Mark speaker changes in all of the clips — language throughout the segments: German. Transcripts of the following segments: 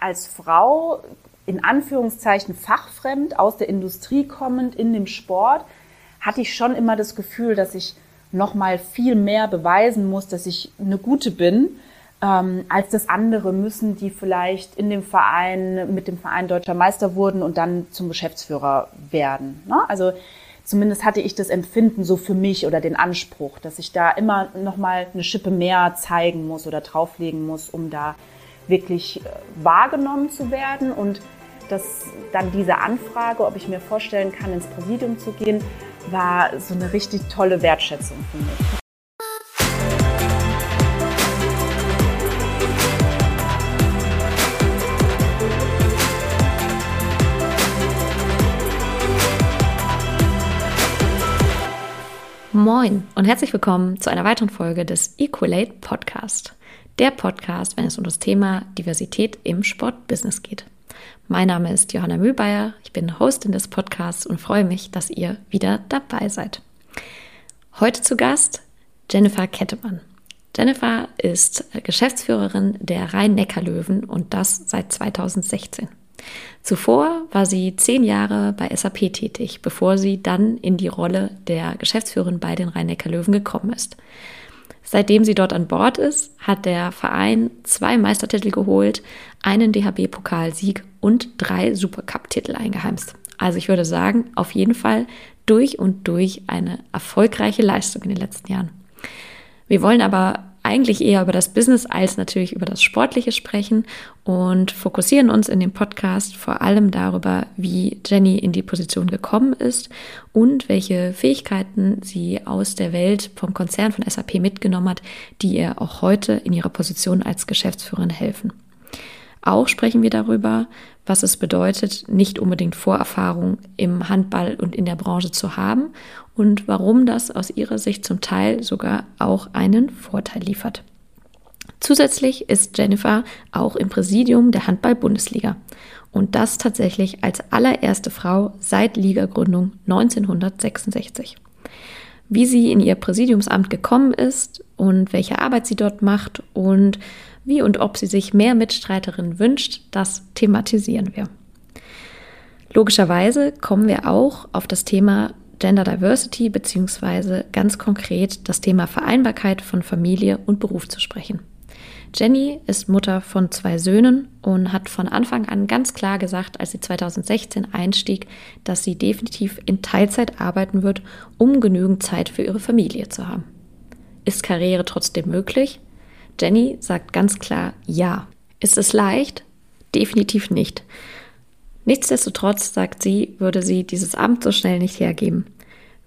Speaker 1: als Frau in Anführungszeichen fachfremd aus der Industrie kommend in dem Sport hatte ich schon immer das Gefühl, dass ich noch mal viel mehr beweisen muss, dass ich eine gute bin, ähm, als das andere müssen, die vielleicht in dem Verein mit dem Verein deutscher Meister wurden und dann zum Geschäftsführer werden. Ne? Also zumindest hatte ich das Empfinden so für mich oder den Anspruch, dass ich da immer noch mal eine Schippe mehr zeigen muss oder drauflegen muss, um da wirklich äh, wahrgenommen zu werden und dass dann diese Anfrage, ob ich mir vorstellen kann, ins Präsidium zu gehen, war so eine richtig tolle Wertschätzung für mich.
Speaker 2: Moin und herzlich willkommen zu einer weiteren Folge des Equalate Podcast. Der Podcast, wenn es um das Thema Diversität im Sportbusiness geht. Mein Name ist Johanna Mühlbayer, ich bin Hostin des Podcasts und freue mich, dass ihr wieder dabei seid. Heute zu Gast Jennifer Kettemann. Jennifer ist Geschäftsführerin der Rhein-Neckar-Löwen und das seit 2016. Zuvor war sie zehn Jahre bei SAP tätig, bevor sie dann in die Rolle der Geschäftsführerin bei den Rhein-Neckar-Löwen gekommen ist. Seitdem sie dort an Bord ist, hat der Verein zwei Meistertitel geholt, einen DHB-Pokalsieg und drei Supercup-Titel eingeheimst. Also ich würde sagen, auf jeden Fall durch und durch eine erfolgreiche Leistung in den letzten Jahren. Wir wollen aber eigentlich eher über das Business als natürlich über das Sportliche sprechen und fokussieren uns in dem Podcast vor allem darüber, wie Jenny in die Position gekommen ist und welche Fähigkeiten sie aus der Welt vom Konzern von SAP mitgenommen hat, die ihr auch heute in ihrer Position als Geschäftsführerin helfen. Auch sprechen wir darüber, was es bedeutet, nicht unbedingt Vorerfahrung im Handball und in der Branche zu haben und warum das aus ihrer Sicht zum Teil sogar auch einen Vorteil liefert. Zusätzlich ist Jennifer auch im Präsidium der Handball-Bundesliga und das tatsächlich als allererste Frau seit Ligagründung 1966. Wie sie in ihr Präsidiumsamt gekommen ist und welche Arbeit sie dort macht und wie und ob sie sich mehr Mitstreiterinnen wünscht, das thematisieren wir. Logischerweise kommen wir auch auf das Thema Gender Diversity beziehungsweise ganz konkret das Thema Vereinbarkeit von Familie und Beruf zu sprechen. Jenny ist Mutter von zwei Söhnen und hat von Anfang an ganz klar gesagt, als sie 2016 einstieg, dass sie definitiv in Teilzeit arbeiten wird, um genügend Zeit für ihre Familie zu haben. Ist Karriere trotzdem möglich? Jenny sagt ganz klar ja. Ist es leicht? Definitiv nicht. Nichtsdestotrotz, sagt sie, würde sie dieses Amt so schnell nicht hergeben.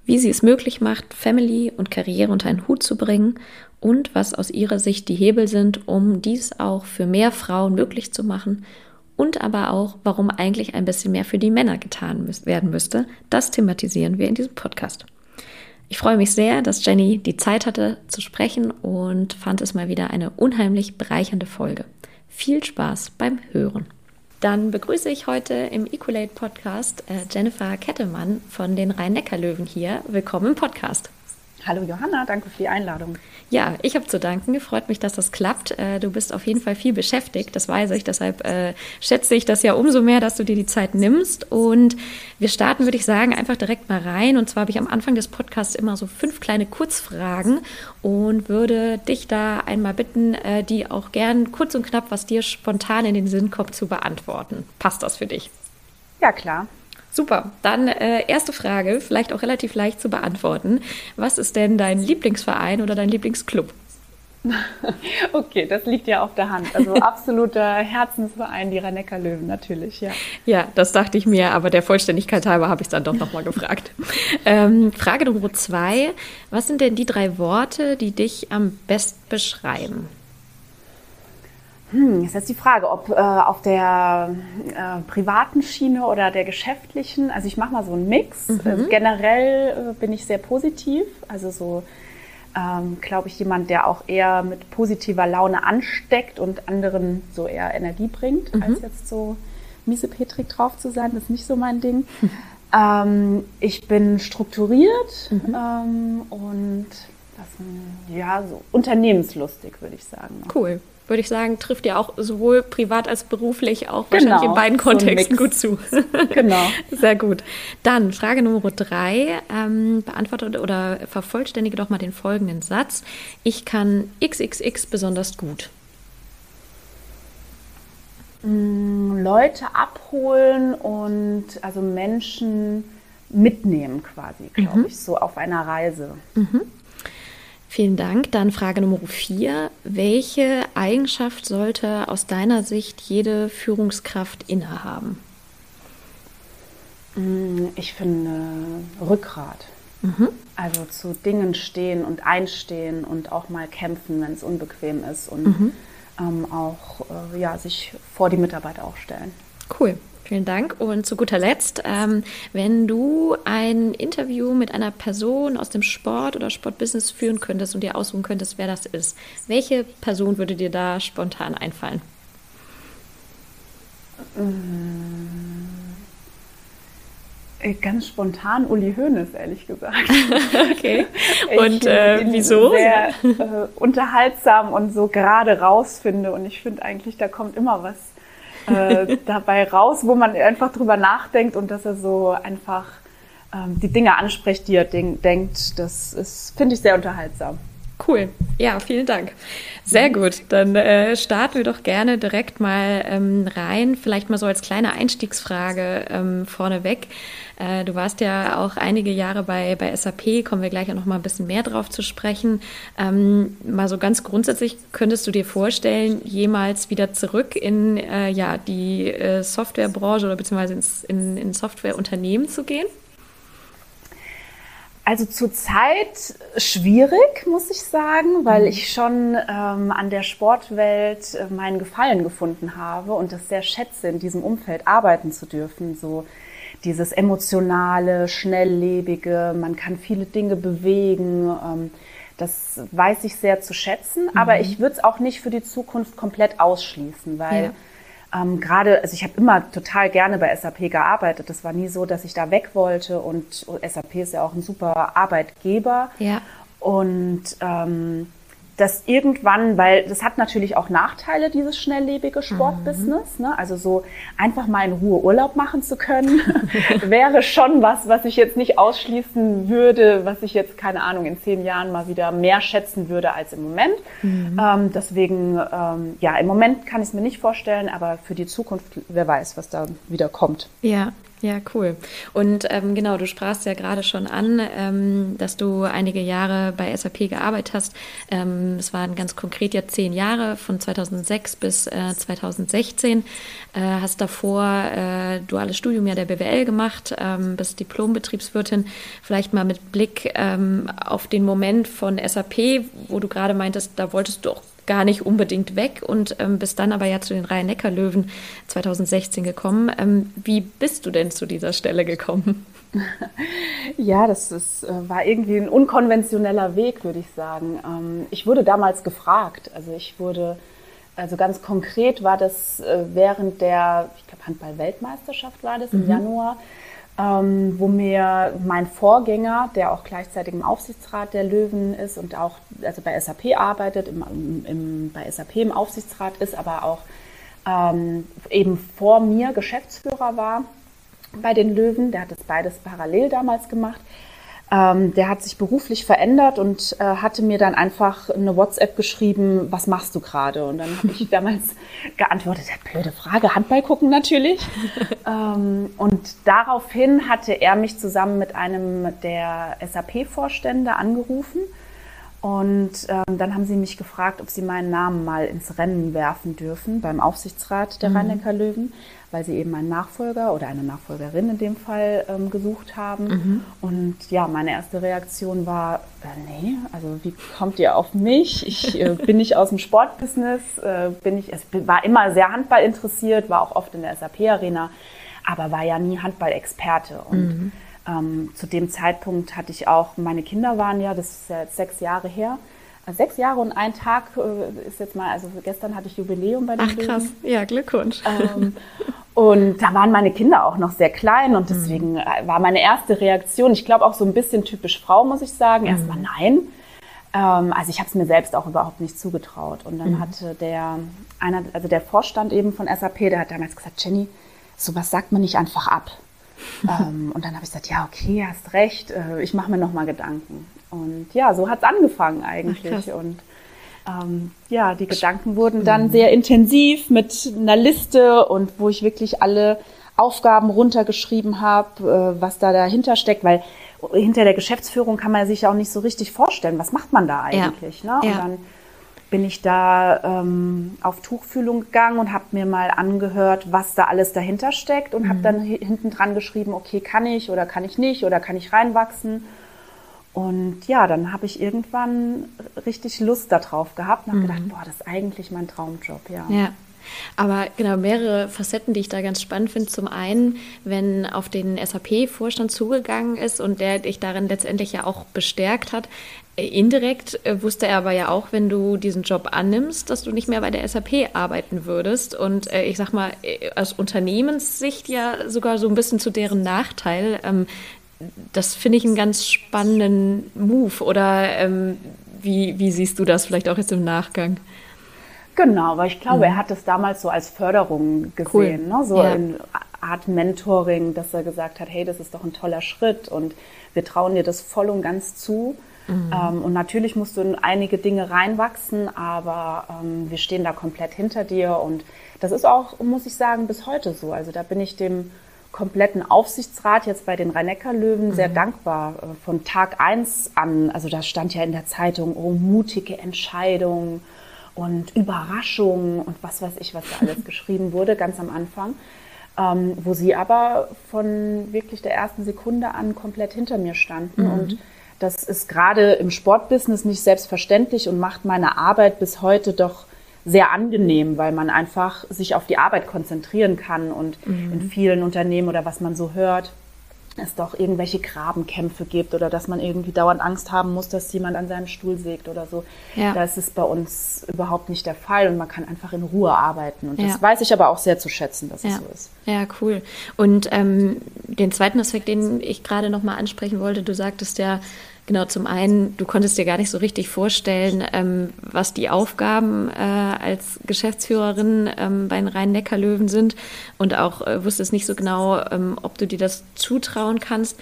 Speaker 2: Wie sie es möglich macht, Family und Karriere unter einen Hut zu bringen und was aus ihrer Sicht die Hebel sind, um dies auch für mehr Frauen möglich zu machen und aber auch, warum eigentlich ein bisschen mehr für die Männer getan werden müsste, das thematisieren wir in diesem Podcast. Ich freue mich sehr, dass Jenny die Zeit hatte zu sprechen und fand es mal wieder eine unheimlich bereichernde Folge. Viel Spaß beim Hören. Dann begrüße ich heute im Equalate Podcast äh, Jennifer Kettemann von den Rhein-Neckar-Löwen hier. Willkommen im Podcast.
Speaker 1: Hallo Johanna, danke für die Einladung.
Speaker 2: Ja, ich habe zu danken. Freut mich, dass das klappt. Äh, du bist auf jeden Fall viel beschäftigt, das weiß ich. Deshalb äh, schätze ich das ja umso mehr, dass du dir die Zeit nimmst. Und wir starten, würde ich sagen, einfach direkt mal rein. Und zwar habe ich am Anfang des Podcasts immer so fünf kleine Kurzfragen und würde dich da einmal bitten, äh, die auch gern kurz und knapp, was dir spontan in den Sinn kommt, zu beantworten. Passt das für dich?
Speaker 1: Ja, klar.
Speaker 2: Super. Dann äh, erste Frage, vielleicht auch relativ leicht zu beantworten. Was ist denn dein Lieblingsverein oder dein Lieblingsclub?
Speaker 1: Okay, das liegt ja auf der Hand. Also absoluter Herzensverein, die rhein löwen natürlich, ja.
Speaker 2: Ja, das dachte ich mir, aber der Vollständigkeit halber habe ich es dann doch nochmal gefragt. Ähm, Frage Nummer zwei. Was sind denn die drei Worte, die dich am besten beschreiben?
Speaker 1: Hm, ist jetzt die Frage, ob äh, auf der äh, privaten Schiene oder der geschäftlichen. Also ich mache mal so einen Mix. Mhm. Also generell äh, bin ich sehr positiv. Also so, ähm, glaube ich, jemand, der auch eher mit positiver Laune ansteckt und anderen so eher Energie bringt, mhm. als jetzt so miesepetrig drauf zu sein. Das ist nicht so mein Ding. Mhm. Ähm, ich bin strukturiert mhm. ähm, und das, ja, so unternehmenslustig, würde ich sagen.
Speaker 2: Cool. Würde ich sagen, trifft ja auch sowohl privat als beruflich auch genau, wahrscheinlich in beiden Kontexten so gut zu. genau. Sehr gut. Dann Frage Nummer drei. Ähm, beantworte oder vervollständige doch mal den folgenden Satz. Ich kann XXX besonders gut.
Speaker 1: Mm, Leute abholen und also Menschen mitnehmen quasi, glaube mhm. ich, so auf einer Reise.
Speaker 2: Mhm. Vielen Dank. Dann Frage Nummer vier. Welche Eigenschaft sollte aus deiner Sicht jede Führungskraft innehaben?
Speaker 1: Mm, ich finde Rückgrat. Mhm. Also zu Dingen stehen und einstehen und auch mal kämpfen, wenn es unbequem ist und mhm. ähm, auch äh, ja, sich vor die Mitarbeit aufstellen.
Speaker 2: Cool. Vielen Dank. Und zu guter Letzt, ähm, wenn du ein Interview mit einer Person aus dem Sport oder Sportbusiness führen könntest und dir aussuchen könntest, wer das ist, welche Person würde dir da spontan einfallen?
Speaker 1: Äh, ganz spontan Uli Hoeneß, ehrlich gesagt.
Speaker 2: okay. Und äh, wieso?
Speaker 1: Sehr äh, unterhaltsam und so gerade rausfinde. Und ich finde eigentlich, da kommt immer was äh, dabei raus, wo man einfach drüber nachdenkt und dass er so einfach ähm, die Dinge anspricht, die er denkt. Das ist, finde ich, sehr unterhaltsam.
Speaker 2: Cool. Ja, vielen Dank. Sehr gut. Dann äh, starten wir doch gerne direkt mal ähm, rein. Vielleicht mal so als kleine Einstiegsfrage ähm, vorneweg. Äh, du warst ja auch einige Jahre bei, bei SAP, kommen wir gleich ja noch mal ein bisschen mehr drauf zu sprechen. Ähm, mal so ganz grundsätzlich, könntest du dir vorstellen, jemals wieder zurück in äh, ja, die äh, Softwarebranche oder beziehungsweise ins, in, in Softwareunternehmen zu gehen?
Speaker 1: Also zurzeit schwierig, muss ich sagen, weil mhm. ich schon ähm, an der Sportwelt äh, meinen Gefallen gefunden habe und das sehr schätze, in diesem Umfeld arbeiten zu dürfen. So dieses emotionale, schnelllebige, man kann viele Dinge bewegen. Ähm, das weiß ich sehr zu schätzen, mhm. aber ich würde es auch nicht für die Zukunft komplett ausschließen, weil ja ähm, gerade, also ich habe immer total gerne bei SAP gearbeitet. Das war nie so, dass ich da weg wollte und SAP ist ja auch ein super Arbeitgeber.
Speaker 2: Ja.
Speaker 1: Und ähm, dass irgendwann, weil das hat natürlich auch Nachteile, dieses schnelllebige Sportbusiness. Mhm. Ne? Also so einfach mal in Ruhe Urlaub machen zu können, wäre schon was, was ich jetzt nicht ausschließen würde, was ich jetzt, keine Ahnung, in zehn Jahren mal wieder mehr schätzen würde als im Moment. Mhm. Ähm, deswegen, ähm, ja, im Moment kann ich es mir nicht vorstellen, aber für die Zukunft, wer weiß, was da wieder kommt.
Speaker 2: Ja, ja, cool. Und ähm, genau, du sprachst ja gerade schon an, ähm, dass du einige Jahre bei SAP gearbeitet hast. Ähm, es waren ganz konkret ja zehn Jahre, von 2006 bis äh, 2016. Äh, hast davor äh, duales Studium ja der BWL gemacht, ähm, bist Diplombetriebswirtin. Vielleicht mal mit Blick ähm, auf den Moment von SAP, wo du gerade meintest, da wolltest du auch gar nicht unbedingt weg und ähm, bist dann aber ja zu den Rhein-Neckar-Löwen 2016 gekommen. Ähm, wie bist du denn zu dieser Stelle gekommen?
Speaker 1: Ja, das ist, äh, war irgendwie ein unkonventioneller Weg, würde ich sagen. Ähm, ich wurde damals gefragt. Also ich wurde, also ganz konkret war das äh, während der, ich glaube, Handball-Weltmeisterschaft war das mhm. im Januar ähm, wo mir mein Vorgänger, der auch gleichzeitig im Aufsichtsrat der Löwen ist und auch also bei SAP arbeitet, im, im, bei SAP im Aufsichtsrat ist, aber auch ähm, eben vor mir Geschäftsführer war bei den Löwen. Der hat das beides parallel damals gemacht. Ähm, der hat sich beruflich verändert und äh, hatte mir dann einfach eine WhatsApp geschrieben, was machst du gerade? Und dann habe ich damals geantwortet, ja, blöde Frage, Handball gucken natürlich. ähm, und daraufhin hatte er mich zusammen mit einem der SAP-Vorstände angerufen. Und ähm, dann haben sie mich gefragt, ob sie meinen Namen mal ins Rennen werfen dürfen beim Aufsichtsrat der mhm. Rhein-Neckar Löwen weil sie eben einen Nachfolger oder eine Nachfolgerin in dem Fall ähm, gesucht haben. Mhm. Und ja, meine erste Reaktion war, äh, nee, also wie kommt ihr auf mich? Ich äh, bin nicht aus dem Sportbusiness, äh, bin ich, also war immer sehr Handball interessiert, war auch oft in der SAP-Arena, aber war ja nie Handball-Experte. Und mhm. ähm, zu dem Zeitpunkt hatte ich auch, meine Kinder waren ja, das ist ja jetzt sechs Jahre her, sechs Jahre und ein Tag äh, ist jetzt mal, also gestern hatte ich Jubiläum bei den
Speaker 2: Ach krass, ja, Glückwunsch.
Speaker 1: Ähm, und da waren meine Kinder auch noch sehr klein und deswegen mhm. war meine erste Reaktion, ich glaube auch so ein bisschen typisch Frau, muss ich sagen, mhm. erstmal nein. Ähm, also ich habe es mir selbst auch überhaupt nicht zugetraut. Und dann mhm. hatte der einer, also der Vorstand eben von SAP, der hat damals gesagt, Jenny, sowas sagt man nicht einfach ab. ähm, und dann habe ich gesagt, ja, okay, hast recht, äh, ich mache mir nochmal Gedanken. Und ja, so hat es angefangen eigentlich. Ach, und ähm, ja, die Gedanken wurden dann sehr intensiv mit einer Liste und wo ich wirklich alle Aufgaben runtergeschrieben habe, äh, was da dahinter steckt, weil hinter der Geschäftsführung kann man sich ja auch nicht so richtig vorstellen, was macht man da eigentlich. Ja. Ne? Und ja. dann bin ich da ähm, auf Tuchfühlung gegangen und habe mir mal angehört, was da alles dahinter steckt und mhm. habe dann hinten dran geschrieben, okay, kann ich oder kann ich nicht oder kann ich reinwachsen. Und ja, dann habe ich irgendwann richtig Lust darauf gehabt und habe mhm. gedacht, boah, das ist eigentlich mein Traumjob, ja.
Speaker 2: Ja. Aber genau, mehrere Facetten, die ich da ganz spannend finde. Zum einen, wenn auf den SAP-Vorstand zugegangen ist und der dich darin letztendlich ja auch bestärkt hat. Äh, indirekt äh, wusste er aber ja auch, wenn du diesen Job annimmst, dass du nicht mehr bei der SAP arbeiten würdest. Und äh, ich sag mal, aus Unternehmenssicht ja sogar so ein bisschen zu deren Nachteil. Das finde ich einen ganz spannenden Move. Oder ähm, wie, wie siehst du das vielleicht auch jetzt im Nachgang?
Speaker 1: Genau, weil ich glaube, mhm. er hat es damals so als Förderung gesehen, cool. ne? so ja. in Art Mentoring, dass er gesagt hat, hey, das ist doch ein toller Schritt und wir trauen dir das voll und ganz zu. Mhm. Ähm, und natürlich musst du in einige Dinge reinwachsen, aber ähm, wir stehen da komplett hinter dir und das ist auch, muss ich sagen, bis heute so. Also da bin ich dem kompletten Aufsichtsrat jetzt bei den Rhein-Neckar-Löwen mhm. sehr dankbar. Äh, von Tag eins an, also da stand ja in der Zeitung, oh, mutige Entscheidung und Überraschungen und was weiß ich, was da alles geschrieben wurde, ganz am Anfang. Ähm, wo sie aber von wirklich der ersten Sekunde an komplett hinter mir standen. Mhm. Und das ist gerade im Sportbusiness nicht selbstverständlich und macht meine Arbeit bis heute doch sehr angenehm, weil man einfach sich auf die Arbeit konzentrieren kann und mhm. in vielen Unternehmen oder was man so hört, es doch irgendwelche Grabenkämpfe gibt oder dass man irgendwie dauernd Angst haben muss, dass jemand an seinem Stuhl sägt oder so. Ja. Das ist bei uns überhaupt nicht der Fall und man kann einfach in Ruhe arbeiten. Und ja. das weiß ich aber auch sehr zu schätzen, dass
Speaker 2: ja.
Speaker 1: es so ist.
Speaker 2: Ja, cool. Und ähm, den zweiten Aspekt, den ich gerade nochmal ansprechen wollte, du sagtest ja, Genau, zum einen, du konntest dir gar nicht so richtig vorstellen, ähm, was die Aufgaben äh, als Geschäftsführerin ähm, bei den Rhein-Neckar-Löwen sind und auch äh, wusstest nicht so genau, ähm, ob du dir das zutrauen kannst.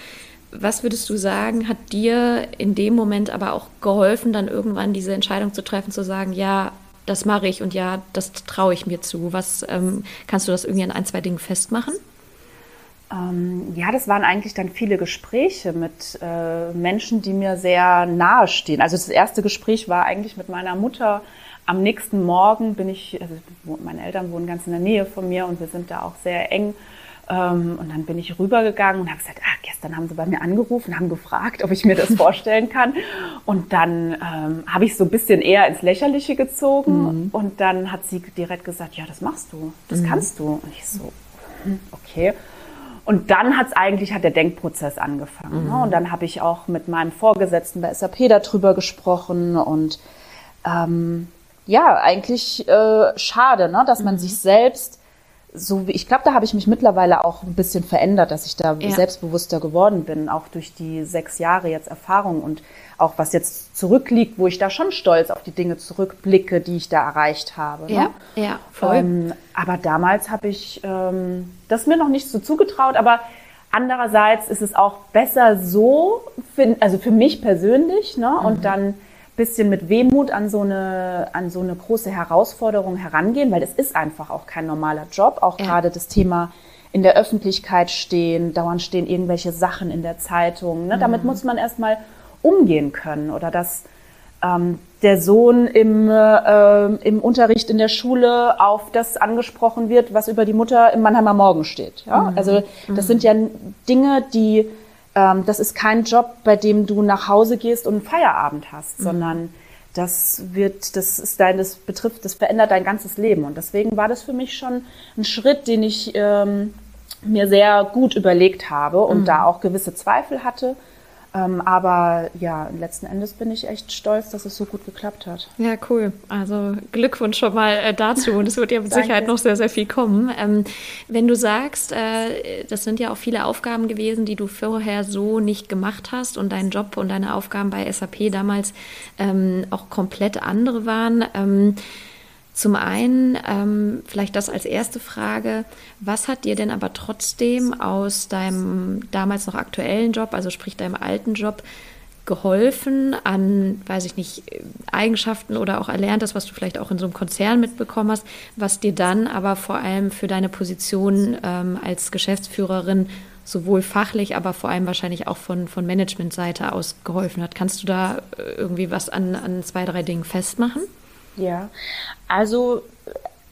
Speaker 2: Was würdest du sagen, hat dir in dem Moment aber auch geholfen, dann irgendwann diese Entscheidung zu treffen, zu sagen, ja, das mache ich und ja, das traue ich mir zu. Was ähm, kannst du das irgendwie an ein, zwei Dingen festmachen?
Speaker 1: Ähm, ja, das waren eigentlich dann viele Gespräche mit äh, Menschen, die mir sehr nahe stehen. Also das erste Gespräch war eigentlich mit meiner Mutter. Am nächsten Morgen bin ich, also meine Eltern wohnen ganz in der Nähe von mir und wir sind da auch sehr eng. Ähm, und dann bin ich rübergegangen und habe gesagt, ah, gestern haben sie bei mir angerufen, haben gefragt, ob ich mir das vorstellen kann. Und dann ähm, habe ich so ein bisschen eher ins Lächerliche gezogen. Mhm. Und dann hat sie direkt gesagt, ja, das machst du, das mhm. kannst du. Und ich so, hm, okay. Und dann hat es eigentlich, hat der Denkprozess angefangen. Ne? Mhm. Ne? Und dann habe ich auch mit meinem Vorgesetzten bei SAP darüber gesprochen und ähm, ja, eigentlich äh, schade, ne? dass man mhm. sich selbst so wie ich glaube, da habe ich mich mittlerweile auch ein bisschen verändert, dass ich da ja. selbstbewusster geworden bin, auch durch die sechs Jahre jetzt Erfahrung und auch was jetzt zurückliegt, wo ich da schon stolz auf die Dinge zurückblicke, die ich da erreicht habe.
Speaker 2: Ja, ne? ja, voll.
Speaker 1: Ähm, aber damals habe ich ähm, das mir noch nicht so zugetraut, aber andererseits ist es auch besser so, für, also für mich persönlich, ne? Mhm. Und dann bisschen mit Wehmut an so eine, an so eine große Herausforderung herangehen, weil es ist einfach auch kein normaler Job. Auch ja. gerade das Thema in der Öffentlichkeit stehen, dauernd stehen irgendwelche Sachen in der Zeitung. Ne? Mhm. Damit muss man erstmal umgehen können oder dass ähm, der Sohn im, äh, im Unterricht in der Schule auf das angesprochen wird, was über die Mutter im Mannheimer Morgen steht. Ja? Mhm. Also das mhm. sind ja Dinge, die ähm, das ist kein Job, bei dem du nach Hause gehst und einen Feierabend hast, mhm. sondern das wird, das ist dein, das betrifft, das verändert dein ganzes Leben. Und deswegen war das für mich schon ein Schritt, den ich ähm, mir sehr gut überlegt habe und mhm. da auch gewisse Zweifel hatte. Ähm, aber ja, letzten Endes bin ich echt stolz, dass es so gut geklappt hat.
Speaker 2: Ja, cool. Also Glückwunsch schon mal äh, dazu und es wird ja mit Sicherheit noch sehr, sehr viel kommen. Ähm, wenn du sagst, äh, das sind ja auch viele Aufgaben gewesen, die du vorher so nicht gemacht hast und dein Job und deine Aufgaben bei SAP damals ähm, auch komplett andere waren. Zum einen, ähm, vielleicht das als erste Frage, was hat dir denn aber trotzdem aus deinem damals noch aktuellen Job, also sprich deinem alten Job, geholfen an, weiß ich nicht, Eigenschaften oder auch erlernt das, was du vielleicht auch in so einem Konzern mitbekommen hast, was dir dann aber vor allem für deine Position ähm, als Geschäftsführerin sowohl fachlich, aber vor allem wahrscheinlich auch von, von Managementseite aus geholfen hat. Kannst du da äh, irgendwie was an, an zwei, drei Dingen festmachen?
Speaker 1: Ja, also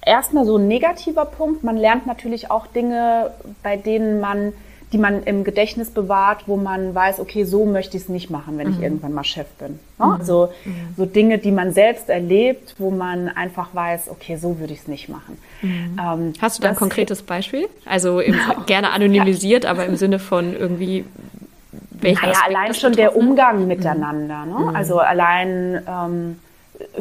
Speaker 1: erstmal so ein negativer Punkt. Man lernt natürlich auch Dinge, bei denen man, die man im Gedächtnis bewahrt, wo man weiß, okay, so möchte ich es nicht machen, wenn mhm. ich irgendwann mal Chef bin. Ne? Mhm. Also mhm. so Dinge, die man selbst erlebt, wo man einfach weiß, okay, so würde ich es nicht machen.
Speaker 2: Mhm. Ähm, Hast du da ein konkretes Beispiel? Also im, gerne anonymisiert, aber im Sinne von irgendwie
Speaker 1: welcher naja, allein schon der Umgang miteinander. Ne? Mhm. Also allein ähm,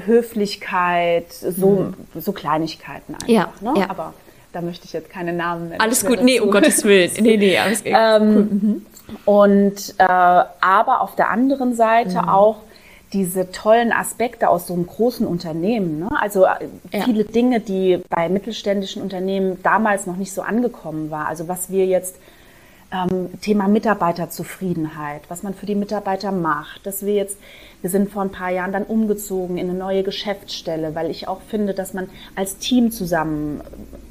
Speaker 1: Höflichkeit, so, mhm. so Kleinigkeiten einfach. Ja, ne? ja. Aber da möchte ich jetzt keine Namen
Speaker 2: nennen. Alles gut, nee, um Gottes Willen. Nee, nee, alles
Speaker 1: gut. Ähm, cool. mhm. Und äh, aber auf der anderen Seite mhm. auch diese tollen Aspekte aus so einem großen Unternehmen. Ne? Also äh, viele ja. Dinge, die bei mittelständischen Unternehmen damals noch nicht so angekommen war. Also was wir jetzt ähm, Thema Mitarbeiterzufriedenheit, was man für die Mitarbeiter macht, dass wir jetzt wir sind vor ein paar Jahren dann umgezogen in eine neue Geschäftsstelle, weil ich auch finde, dass man als Team zusammen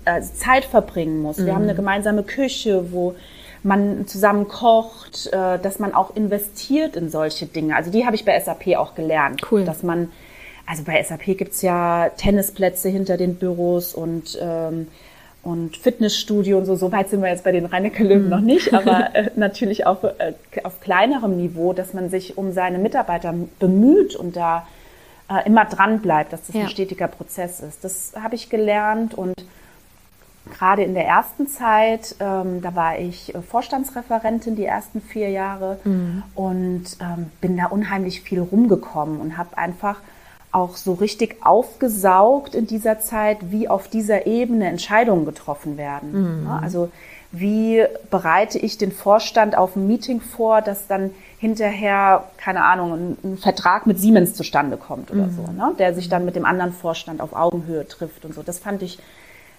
Speaker 1: äh, Zeit verbringen muss. Wir haben eine mhm. gemeinsame Küche, wo man zusammen kocht, äh, dass man auch investiert in solche Dinge. Also die habe ich bei SAP auch gelernt, cool. dass man also bei SAP gibt's ja Tennisplätze hinter den Büros und ähm, und Fitnessstudio und so. So weit sind wir jetzt bei den Reinecke Löwen mhm. noch nicht, aber äh, natürlich auch äh, auf kleinerem Niveau, dass man sich um seine Mitarbeiter bemüht und da äh, immer dran bleibt, dass das ja. ein stetiger Prozess ist. Das habe ich gelernt und gerade in der ersten Zeit, ähm, da war ich äh, Vorstandsreferentin die ersten vier Jahre mhm. und ähm, bin da unheimlich viel rumgekommen und habe einfach auch so richtig aufgesaugt in dieser Zeit, wie auf dieser Ebene Entscheidungen getroffen werden. Mhm. Also wie bereite ich den Vorstand auf ein Meeting vor, dass dann hinterher, keine Ahnung, ein, Vertrag mit Siemens zustande kommt oder mhm. so, ne? der sich dann mit dem anderen Vorstand auf Augenhöhe trifft und so. Das fand ich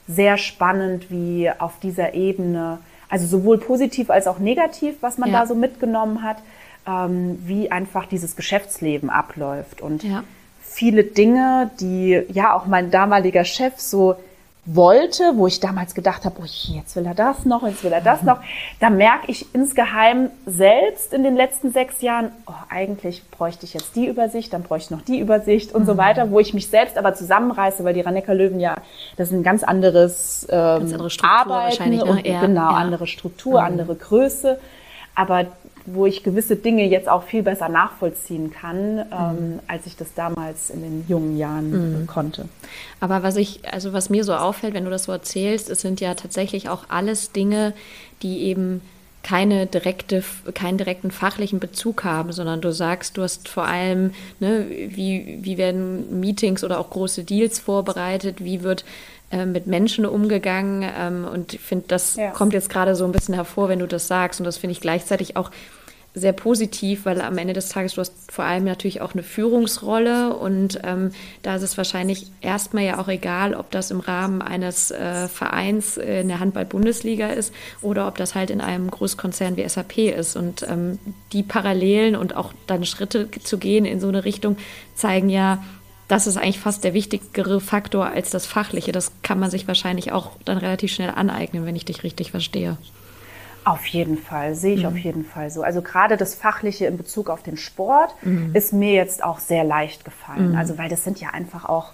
Speaker 1: sehr spannend, wie auf dieser Ebene, also sowohl positiv als auch negativ, was man ja. da so mitgenommen hat, ähm, wie einfach dieses Geschäftsleben abläuft. Und ja viele Dinge, die ja auch mein damaliger Chef so wollte, wo ich damals gedacht habe, oh, jetzt will er das noch, jetzt will er das noch. Da merke ich insgeheim selbst in den letzten sechs Jahren, oh, eigentlich bräuchte ich jetzt die Übersicht, dann bräuchte ich noch die Übersicht und mhm. so weiter, wo ich mich selbst aber zusammenreiße, weil die Rannecker Löwen ja, das ist ein ganz anderes ähm, ganz andere Struktur Arbeiten ne? und ja, genau, ja. andere Struktur, mhm. andere Größe. Aber wo ich gewisse Dinge jetzt auch viel besser nachvollziehen kann, ähm, mhm. als ich das damals in den jungen Jahren mhm. konnte.
Speaker 2: Aber was ich, also was mir so auffällt, wenn du das so erzählst, es sind ja tatsächlich auch alles Dinge, die eben keine direkte, keinen direkten fachlichen Bezug haben, sondern du sagst, du hast vor allem, ne, wie, wie werden Meetings oder auch große Deals vorbereitet, wie wird äh, mit Menschen umgegangen ähm, und ich finde, das ja. kommt jetzt gerade so ein bisschen hervor, wenn du das sagst und das finde ich gleichzeitig auch sehr positiv, weil am Ende des Tages du hast vor allem natürlich auch eine Führungsrolle und ähm, da ist es wahrscheinlich erstmal ja auch egal, ob das im Rahmen eines äh, Vereins in der Handball-Bundesliga ist oder ob das halt in einem Großkonzern wie SAP ist. Und ähm, die Parallelen und auch dann Schritte zu gehen in so eine Richtung zeigen ja, das ist eigentlich fast der wichtigere Faktor als das Fachliche. Das kann man sich wahrscheinlich auch dann relativ schnell aneignen, wenn ich dich richtig verstehe.
Speaker 1: Auf jeden Fall, sehe ich mhm. auf jeden Fall so. Also gerade das Fachliche in Bezug auf den Sport mhm. ist mir jetzt auch sehr leicht gefallen. Mhm. Also weil das sind ja einfach auch